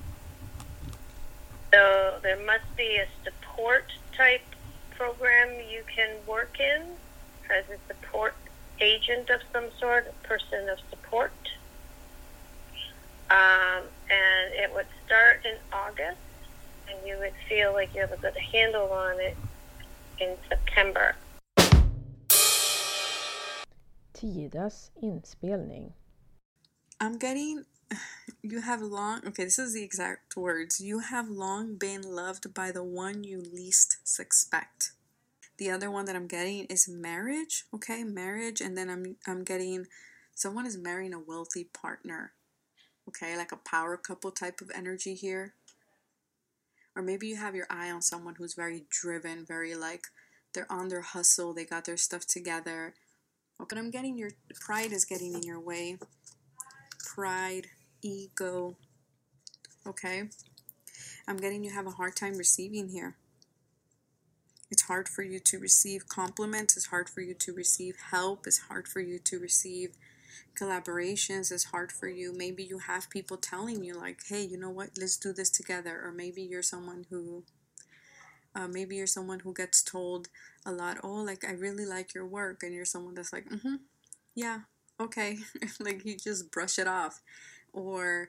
So there must be a support type program you can work in as a support agent of some sort, a person of support. Um, and it would start in August, and you would feel like you have a good handle on it in September. Tidas inspelning. I'm getting you have long okay, this is the exact words. You have long been loved by the one you least suspect. The other one that I'm getting is marriage, okay? Marriage and then I'm I'm getting someone is marrying a wealthy partner. Okay, like a power couple type of energy here. Or maybe you have your eye on someone who's very driven, very like they're on their hustle, they got their stuff together. Okay, I'm getting your pride is getting in your way pride, ego. Okay? I'm getting you have a hard time receiving here. It's hard for you to receive compliments, it's hard for you to receive help, it's hard for you to receive collaborations, it's hard for you. Maybe you have people telling you, like, hey, you know what, let's do this together. Or maybe you're someone who. Uh, maybe you're someone who gets told a lot, oh, like, I really like your work. And you're someone that's like, mm hmm, yeah, okay <laughs> like you just brush it off or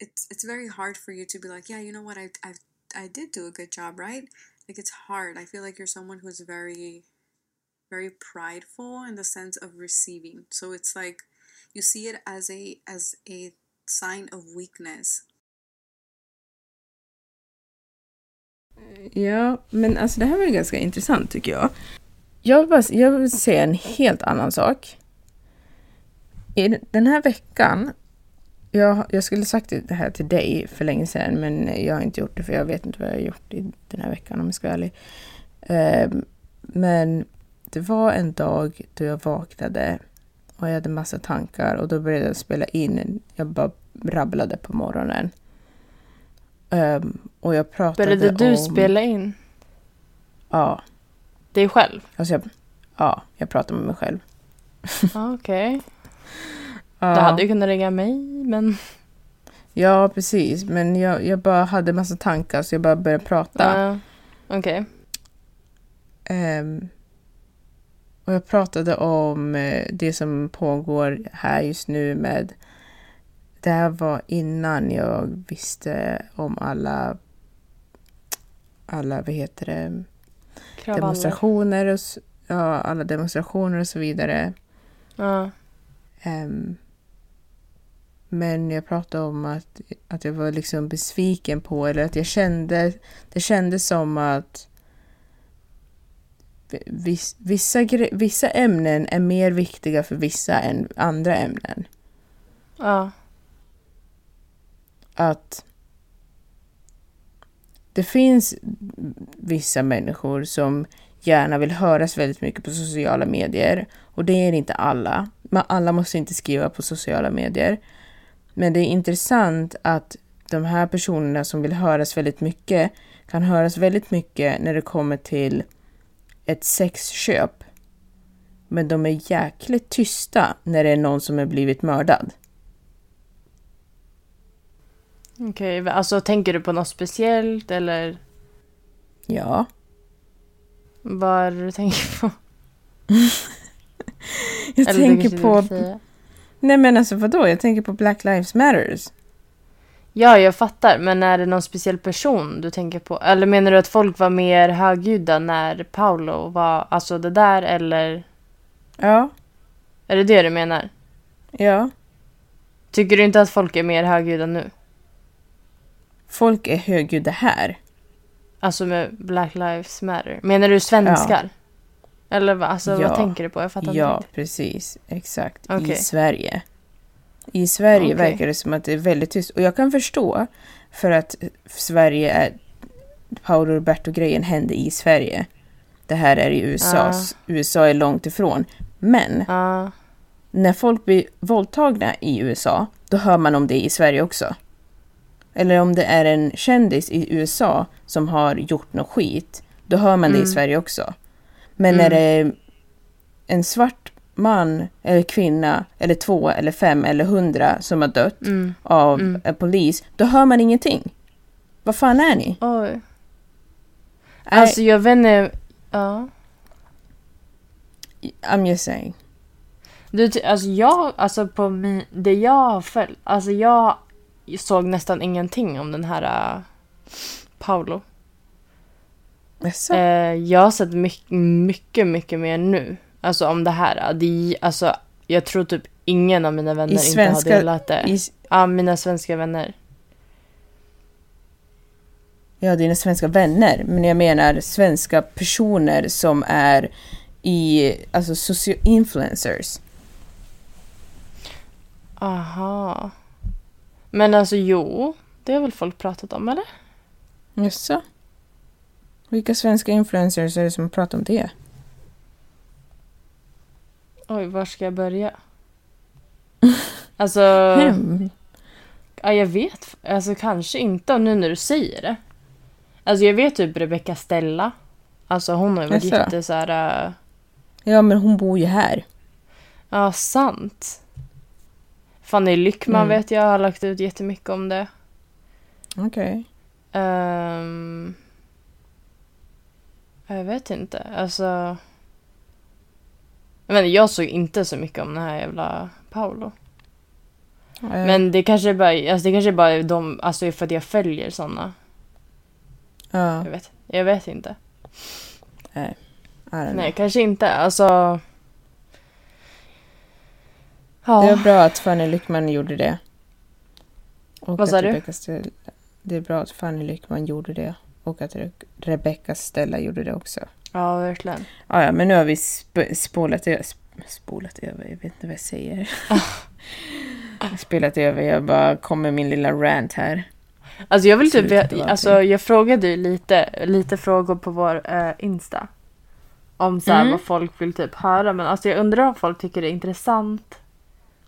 it's it's very hard for you to be like yeah you know what? I, I i did do a good job right? Like it's hard. I feel like you're someone who's very very prideful in the sense of receiving. So it's like you see it as a as a sign of weakness. Ja, men alltså det här var ganska intressant tycker jag. Jag vill, bara, jag vill säga en helt annan sak. I den här veckan, jag, jag skulle sagt det här till dig för länge sedan men jag har inte gjort det för jag vet inte vad jag har gjort i den här veckan om jag ska vara ärlig. Ehm, men det var en dag då jag vaknade och jag hade massa tankar och då började jag spela in. Jag bara rabblade på morgonen. Ehm, och jag pratade Började du om... spela in Ja. dig själv? Alltså jag, ja, jag pratade med mig själv. Okej. Ja. Du hade ju kunnat ringa mig, men... Ja, precis. Men jag, jag bara hade massa tankar så jag bara började prata. Ja. Okej. Ehm, och jag pratade om eh, det som pågår här just nu med... Det här var innan jag visste om alla... Alla, vad heter det? Kravaller. Demonstrationer och, ja, alla demonstrationer och så vidare. Ja. Ehm, men jag pratade om att, att jag var liksom besviken på, eller att jag kände, det kändes som att viss, vissa, vissa ämnen är mer viktiga för vissa än andra ämnen. Ja. Att det finns vissa människor som gärna vill höras väldigt mycket på sociala medier. Och det är inte alla. Men alla måste inte skriva på sociala medier. Men det är intressant att de här personerna som vill höras väldigt mycket kan höras väldigt mycket när det kommer till ett sexköp. Men de är jäkligt tysta när det är någon som har blivit mördad. Okej, alltså tänker du på något speciellt eller Ja. vad är det du tänker på? <laughs> Jag eller tänker på... Nej men alltså vadå? Jag tänker på Black Lives Matters. Ja, jag fattar. Men är det någon speciell person du tänker på? Eller menar du att folk var mer högljudda när Paolo var, alltså det där eller? Ja, Är det det du menar? ja. Tycker du inte att folk är mer högljudda nu? Folk är högljudda här. Alltså med Black Lives Matter. Menar du svenskar? Eller vad, alltså, Ja. vad tänker du på? Jag fattar Ja, inte. precis. Exakt. I Okej. Sverige. I Sverige Okej. verkar det som att det är väldigt tyst. Och jag kan förstå för att Sverige är... Paolo Roberto-grejen hände i Sverige. Det här är i USA. USA är långt ifrån. Men Ja, när folk blir våldtagna i USA, då hör man om det i Sverige också. Eller om det är en kändis i USA som har gjort något skit, då hör man det i Mm. Sverige också. Men när det är en svart man eller kvinna eller två eller fem eller hundra som har dött mm. av Mm. en polis, då hör man ingenting. Vad fan är ni? Oj. Alltså jag vet inte. Ja. I'm just saying. Du, alltså jag, alltså på min, det jag har följt, alltså jag såg nästan ingenting om den här uh, Paolo. Jaså? Eh, jag har sett mycket, mycket, mycket mer nu. Alltså om det här. Det, alltså, jag tror typ ingen av mina vänner I inte svenska- har delat det. I, Ja, mina svenska vänner. Ja, dina svenska vänner. Men jag menar svenska personer som är i, alltså socio- influencers. Aha. Men alltså jo, det har väl folk pratat om eller? Jaså? Vilka svenska influencers är det som pratar om det? Oj, var ska jag börja? <laughs> Alltså, Hmm. ja, jag vet. Alltså kanske inte nu när du säger det. Alltså jag vet typ Rebecca Stella. Alltså hon har ju varit jätte så här. äh, Ja, men hon bor ju här. Ja, sant. Fanny Lyckman Mm. vet jag har lagt ut jättemycket om det. Okej. Ehm, jag vet inte. Alltså... Jag, menar, jag såg inte så mycket om den här jävla Paolo. Eh, Men det kanske är bara, alltså det kanske är bara de, alltså för att jag följer såna. Ja, Jag vet, jag vet inte. Know. Nej, kanske inte. Alltså... Ja. Det var bra att Fanny Lyckman gjorde det. Och Vad sa du? Det är bra att Fanny Lyckman gjorde det. Och att Re- Rebecca Stella gjorde det också. ja, verkligen. Ah, ja, men nu har vi sp- spolat, ö- sp- spolat över. Jag vet inte vad jag säger. <laughs> Spelat över. Jag bara kom med min lilla rant här. Alltså jag vill typ, veta- alltså jag frågade ju lite, lite frågor på vår eh, Insta. Om så här, Mm. vad folk vill typ höra. Men alltså jag undrar om folk tycker det är intressant.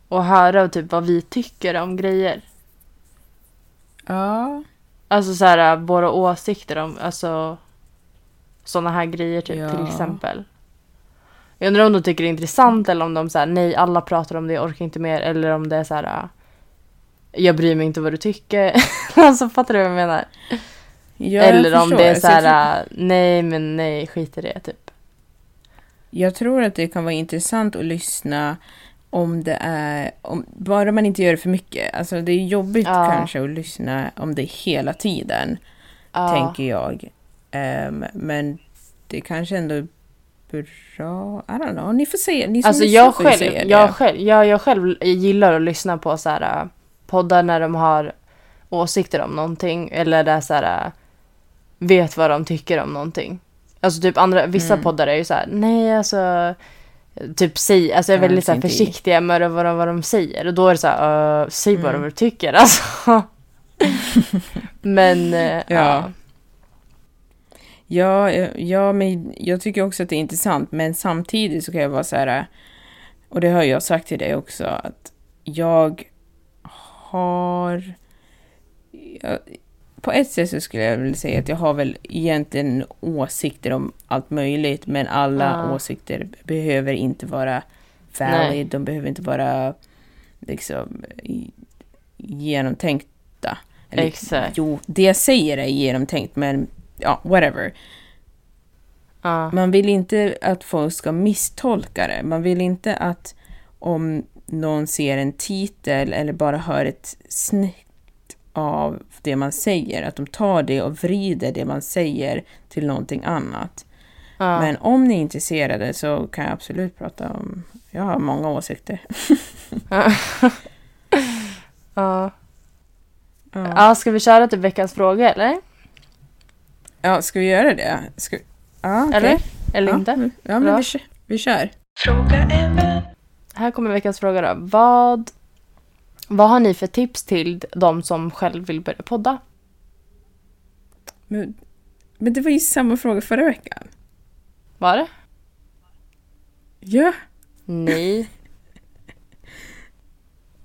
Att höra typ vad vi tycker om grejer. Ja. Alltså så här, våra åsikter om, alltså sådana här grejer typ, Ja. till exempel. Jag undrar om de tycker det är intressant eller om de säger nej, alla pratar om det, jag orkar inte mer. Eller om det är så här, jag bryr mig inte vad du tycker. <laughs> alltså fattar du vad jag menar? Ja, jag eller om förstår. det är Alltså, så jag tror- här, nej men nej, skit i det typ. Jag tror att det kan vara intressant att lyssna om det är, om, bara man inte gör det för mycket. Alltså det är jobbigt Ja. kanske att lyssna om det hela tiden, Ja. tänker jag. Ehm, men det kanske ändå är bra, I don't know, ni får säga, ni som Alltså jag själv, säga det. jag, själv, jag, jag själv gillar att lyssna på så här äh, poddar när de har åsikter om någonting eller där så här äh, vet vad de tycker om någonting. Alltså typ andra, vissa Mm. poddar är ju så här, nej alltså typ säg, alltså är Ja, väldigt så här, försiktiga med vad de, vad de säger och då är det så här, uh, säg bara Mm. vad du tycker <laughs> alltså. Men äh, <laughs> ja. Ja, ja, ja, men jag tycker också att det är intressant, men samtidigt så kan jag vara så här, och det har jag sagt till dig också, att jag har... Jag, på ett sätt så skulle jag vilja säga att jag har väl egentligen åsikter om allt möjligt, men alla Ja. åsikter behöver inte vara Nej. valid, de behöver inte vara liksom genomtänkta. Eller, Exakt. Jo, det jag säger är genomtänkt, men ja, whatever. ja. Man vill inte att folk ska misstolka det. Man vill inte att om någon ser en titel eller bara hör ett snitt av det man säger, att de tar det och vrider det man säger till någonting annat. ja. Men om ni är intresserade så kan jag absolut prata om... Jag har många åsikter. <laughs> ja. ja. Ja, ska vi köra till veckans fråga eller? ja ska vi göra det? Ska... Ja, okej. Eller? Eller ja, inte? men- Ja, men vi, kör- vi kör. Här kommer veckans fråga då. Vad, vad har ni för tips till de som själv vill börja podda? Men, men det var ju samma fråga förra veckan. Var det? Ja. Nej. <laughs>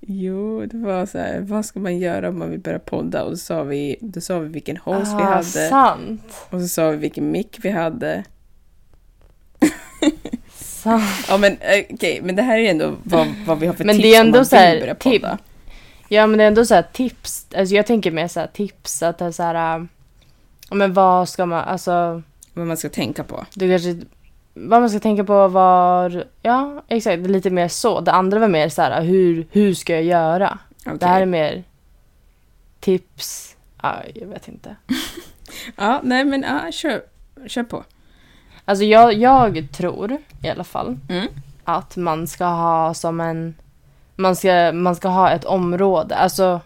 Jo, det var så här, vad ska man göra om man vill börja podda? Och då sa vi, då sa vi vilken host vi ah, hade. sant. Och så sa vi vilken mick vi hade. <laughs> sant. Ja men eh, okej, men det här är ju ändå vad, vad vi har för Men tips det är om ändå man så här vill börja tip- podda. Ja, men det är ändå så här tips. Alltså jag tänker mer så tips. Att det är så här... äh, Men vad ska man... Alltså, Vad man ska tänka på. du kanske... Vad man ska tänka på var... Ja, exakt. Lite mer så. Det andra var mer så här, hur, hur ska jag göra? Okej. Det här är mer tips. Ja, jag vet inte. <laughs> Ja, nej men ja, kör, kör på. Alltså jag, jag tror i alla fall Mm. att man ska ha som en... Man ska, man ska ha ett område. Alltså...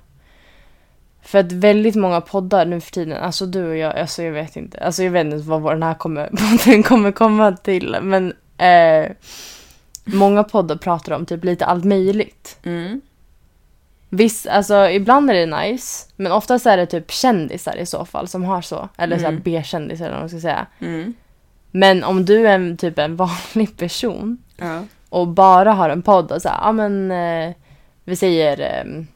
För att väldigt många poddar nu för tiden, alltså du och jag, alltså jag vet inte. Alltså jag vet inte vad den här kommer, <laughs> podden kommer komma till. Men eh, många poddar pratar om typ lite allt möjligt. Mm. Visst, alltså ibland är det nice. Men oftast är det typ kändisar i så fall som har så. Eller så Mm. B-kändisar eller vad man ska säga. Mm. Men om du är en, typ en <laughs> vanlig person Ja. Och bara har en podd och så ja men eh, vi säger ehm,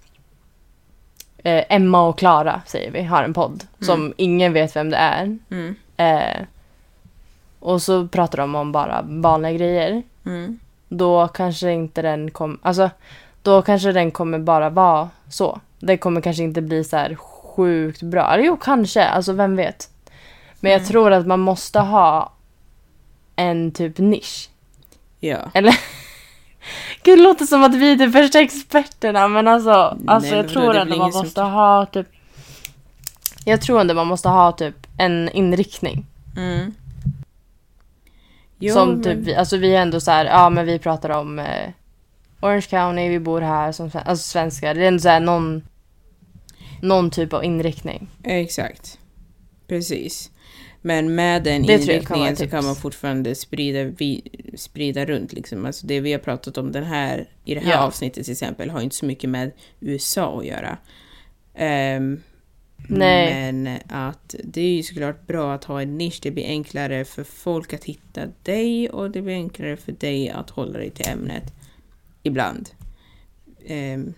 eh, Emma och Klara säger vi har en podd som ingen vet vem det är. Mm. Eh, och så pratar de om bara vanliga grejer. Mm. Då kanske inte den kommer, alltså då kanske den kommer bara vara så. Det kommer kanske inte bli så här sjukt bra. Eller jo, kanske, alltså vem vet. Men jag tror att man måste ha en typ nisch. Ja. Eller? Gud, det låter som att vi är de första experterna men alltså, alltså men jag tror ändå man som- måste ha typ Jag tror ändå man måste ha typ en inriktning. Mm. Jo, som men- typ, vi, alltså vi är ändå så här, ja men vi pratar om eh, Orange County, vi bor här som alltså svenskar. Det är ändå så här någon, någon typ av inriktning. Exakt. Precis. Men med den Det kan inriktningen ett så kan man fortfarande sprida, vi, sprida runt. Liksom. Alltså det vi har pratat om den här, i det här Ja. avsnittet till exempel har inte så mycket med USA att göra. Ehm, Nej. Men att det är ju såklart bra att ha en nisch. Det blir enklare för folk att hitta dig och det blir enklare för dig att hålla dig till ämnet. Ibland. Ehm,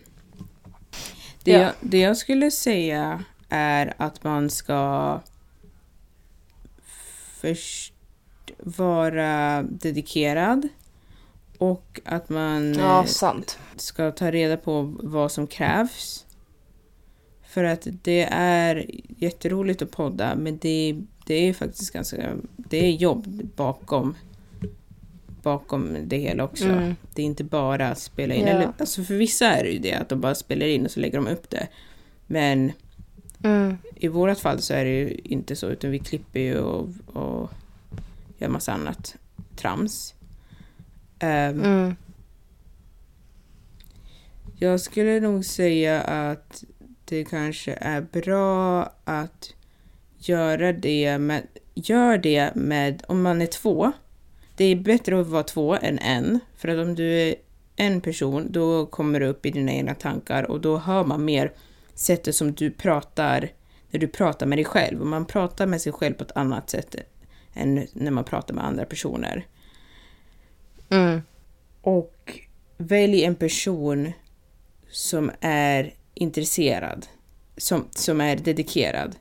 det, Ja. jag, det jag skulle säga är att man ska först vara dedikerad och att man Ja, eh, sant. ska ta reda på vad som krävs. För att det är jätteroligt att podda men det, det är faktiskt ganska, det är jobb bakom, bakom det hela också. Mm. Det är inte bara att spela in, Ja. eller alltså för vissa är det ju det att de bara spelar in och så lägger de upp det. Men Mm. i vårat fall så är det ju inte så utan vi klipper ju och, och gör massa annat trams. Ehm, Mm. Jag skulle nog säga att det kanske är bra att göra det med, gör det med, om man är två. Det är bättre att vara två än en, för att om du är en person då kommer du upp i dina egna tankar och då hör man mer sättet som du pratar när du pratar med dig själv. Och man pratar med sig själv på ett annat sätt än när man pratar med andra personer. Mm. Och välj en person som är intresserad, som, som är dedikerad.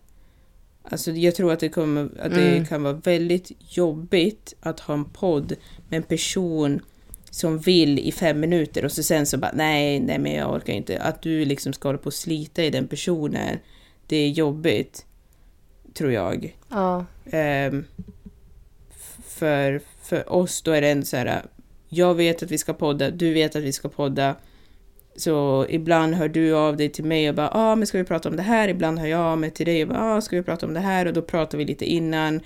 Alltså jag tror att det, kommer, att det Mm. kan vara väldigt jobbigt att ha en podd med en person som vill i fem minuter och så sen så bara nej, nej men jag orkar inte. Att du liksom ska hålla på och slita i den personen, det är jobbigt. Tror jag. Ja. F- för, för oss då är det ändå så här, jag vet att vi ska podda, du vet att vi ska podda. Så ibland hör du av dig till mig och bara, ah, men ska vi prata om det här? Ibland hör jag av mig till dig och bara, ah, ska vi prata om det här? Och då pratar vi lite innan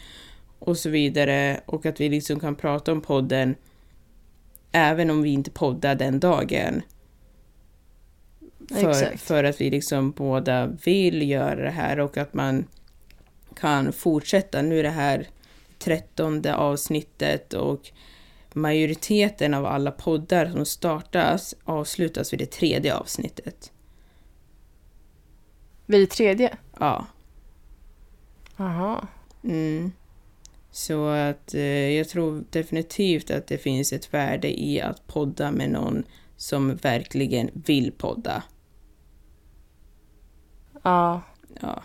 och så vidare. Och att vi liksom kan prata om podden även om vi inte poddar den dagen. För, Exakt. för att vi liksom båda vill göra det här och att man kan fortsätta. Nu är det här trettonde avsnittet och majoriteten av alla poddar som startas avslutas vid det tredje avsnittet. Vid det tredje? Ja. Aha. Mm. Så att eh, jag tror definitivt att det finns ett värde i att podda med någon som verkligen vill podda. Ja. Ja.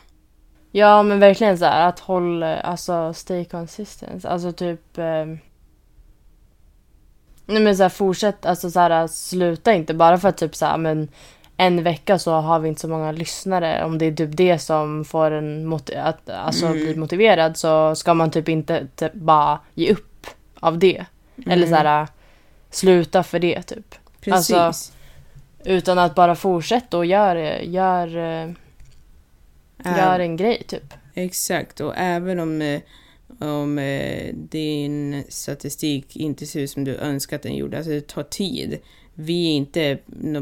Ja men verkligen så här att hålla, alltså stay consistent. Alltså typ... Eh, nej men så här fortsätt, alltså så här sluta inte bara för att typ så här men en vecka så har vi inte så många lyssnare. Om det är typ det som får en att alltså Mm. bli motiverad så ska man typ inte typ bara ge upp av det. Eller så här sluta för det typ. Precis. Alltså, Utan att bara fortsätta och gör, gör, gör en grej typ. Exakt, och även om, eh, om eh, din statistik inte ser ut som du önskar att den gjorde, alltså det tar tid. Vi är inte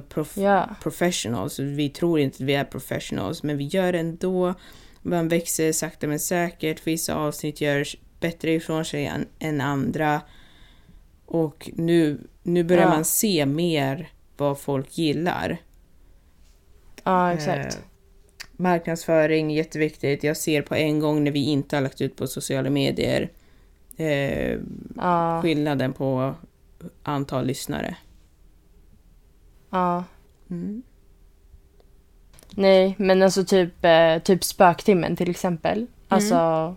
prof- Ja. professionals, vi tror inte att vi är professionals, men vi gör det ändå. Man växer sakta men säkert, vissa avsnitt görs bättre ifrån sig än, andra. Och nu, nu börjar Ja. man se mer vad folk gillar. Ja exakt. Eh, marknadsföring, jätteviktigt. Jag ser på en gång när vi inte har lagt ut på sociala medier eh, Ja. skillnaden på antal lyssnare. Ja. Mm. Nej, men alltså typ, eh, typ Spöktimmen till exempel. Alltså,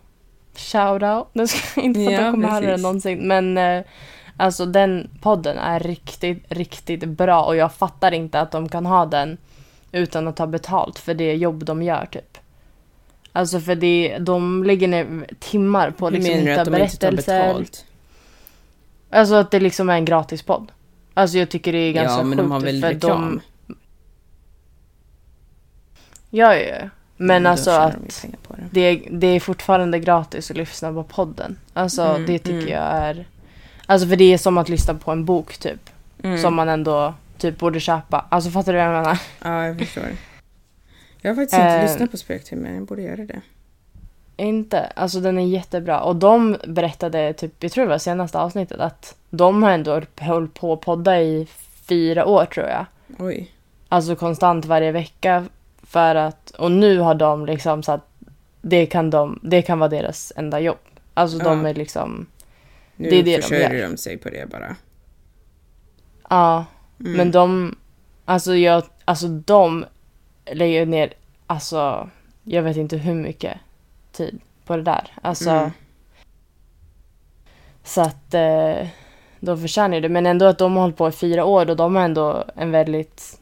shout out. <laughs> Nu ska jag inte för att Ja, de kommer höra precis. någonsin. Men eh, alltså den podden är riktigt, riktigt bra och jag fattar inte att de kan ha den utan att ta betalt för det jobb de gör typ. Alltså för det, de lägger ner timmar på att Hur liksom menar du att de inte tar berättelser. betalt? Alltså att det liksom är en gratis podd. Alltså jag tycker det är ganska Ja, men sjukt. de har väl reklam? De, ja, ja, ja. Men då alltså att det. det är, det är fortfarande gratis att lyssna på podden. Alltså Mm, det tycker mm. jag är... Alltså för det är som att lyssna på en bok typ. Mm. Som man ändå typ borde köpa. Alltså fattar du vad jag menar? Ja, jag förstår. Jag har faktiskt inte Eh. lyssnat på Spöktimmen, jag borde göra det. Inte. Alltså den är jättebra. Och de berättade typ, jag tror det var senaste avsnittet, att de har ändå hållit på att podda i fyra år tror jag. Oj. Alltså konstant varje vecka. För att, och nu har de liksom så att det kan, de, det kan vara deras enda jobb. Alltså de Ja. är liksom, Nu Det är det de försörjer gör. de sig på det bara. ja. Mm. Men de, alltså jag, alltså de lägger ner, alltså jag vet inte hur mycket tid på det där. Alltså, Mm. så att eh, då förtjänar ju det. Men ändå att de har hållit på i fyra år och de har ändå en väldigt,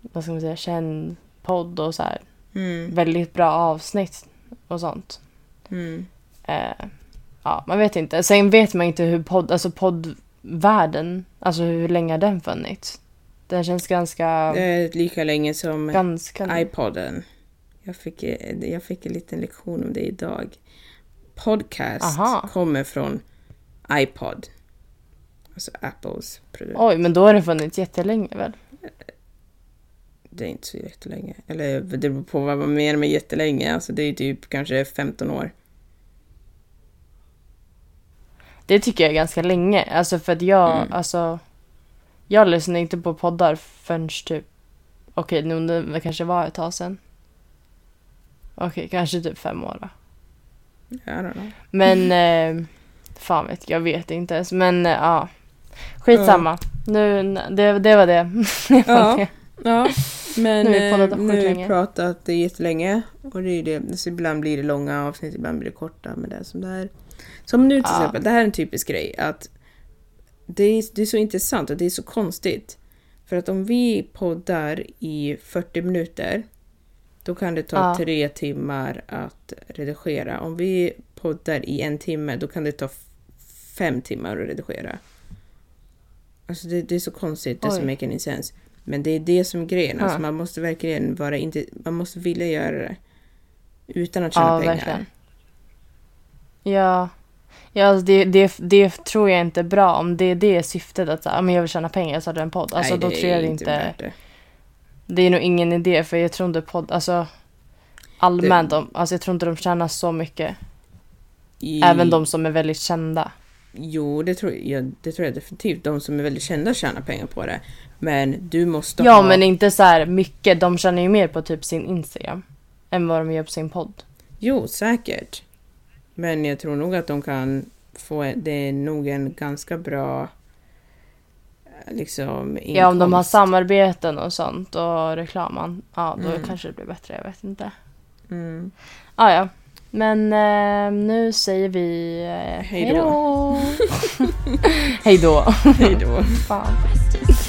vad ska man säga, känd podd och så här. Mm. Väldigt bra avsnitt och sånt. Mm. Eh, ja, man vet inte. Sen vet man inte hur podd, alltså poddvärlden, alltså hur länge har den funnits? Den känns ganska, är lika länge som ganska... iPoden. Jag fick, eh, jag fick en liten lektion om det idag. Podcast Aha. kommer från iPod. Alltså Apples produkt. Oj, men då har den funnits jättelänge väl? Det är inte så jättelänge. Eller det beror på vad man menar med jättelänge. Alltså det är typ kanske 15 år. Det tycker jag är ganska länge. Alltså för att jag, Mm. alltså... Jag lyssnar inte på poddar förrän typ... Okej, nu det det kanske var ett tag sedan. Okej, kanske typ fem år då. I don't know. Men... Eh, fan vet jag, vet inte ens. Men eh, ja. Skitsamma. Nu, det, det var det. <laughs> det, var Ja. det. Ja, men Nu har vi eh, poddat nu har vi skitlänge. pratat jättelänge. Och det är det. Så ibland blir det långa avsnitt, ibland blir det korta. Men det är som det är. Som nu till Ja. exempel, det här är en typisk grej. Att det är, det är så intressant och det är så konstigt. För att om vi poddar i 40 minuter. Då kan det ta Ja. tre timmar att redigera. Om vi poddar i en timme, då kan det ta fem timmar att redigera. Alltså det, det är så konstigt, det som make any sense. Men det är det som är grejen. Alltså Ja. man måste verkligen vara inte, man måste vilja göra det. Utan att tjäna Ja, pengar. verkligen. Ja. Ja, alltså det, det, det tror jag inte är bra om det är det syftet att så, ja, men jag vill tjäna pengar jag startar en podd. Alltså Nej, då det tror jag är det inte... det. Det är nog ingen idé för jag tror inte podd, alltså allmänt om, alltså jag tror inte de tjänar så mycket. I, Även de som är väldigt kända. Jo, det tror, jag, det tror jag definitivt. De som är väldigt kända tjänar pengar på det. Men du måste Ja, ha... men inte så här mycket. De tjänar ju mer på typ sin Instagram än vad de gör på sin podd. Jo, säkert. Men jag tror nog att de kan få... Det är nog en ganska bra... Liksom inkomst. Ja, om de har samarbeten och sånt och reklaman. Ja, då Mm. kanske det blir bättre. Jag vet inte. Mm. Ah, ja, men eh, nu säger vi eh, Hej då. hej då. <laughs> <laughs> Hej då. <laughs>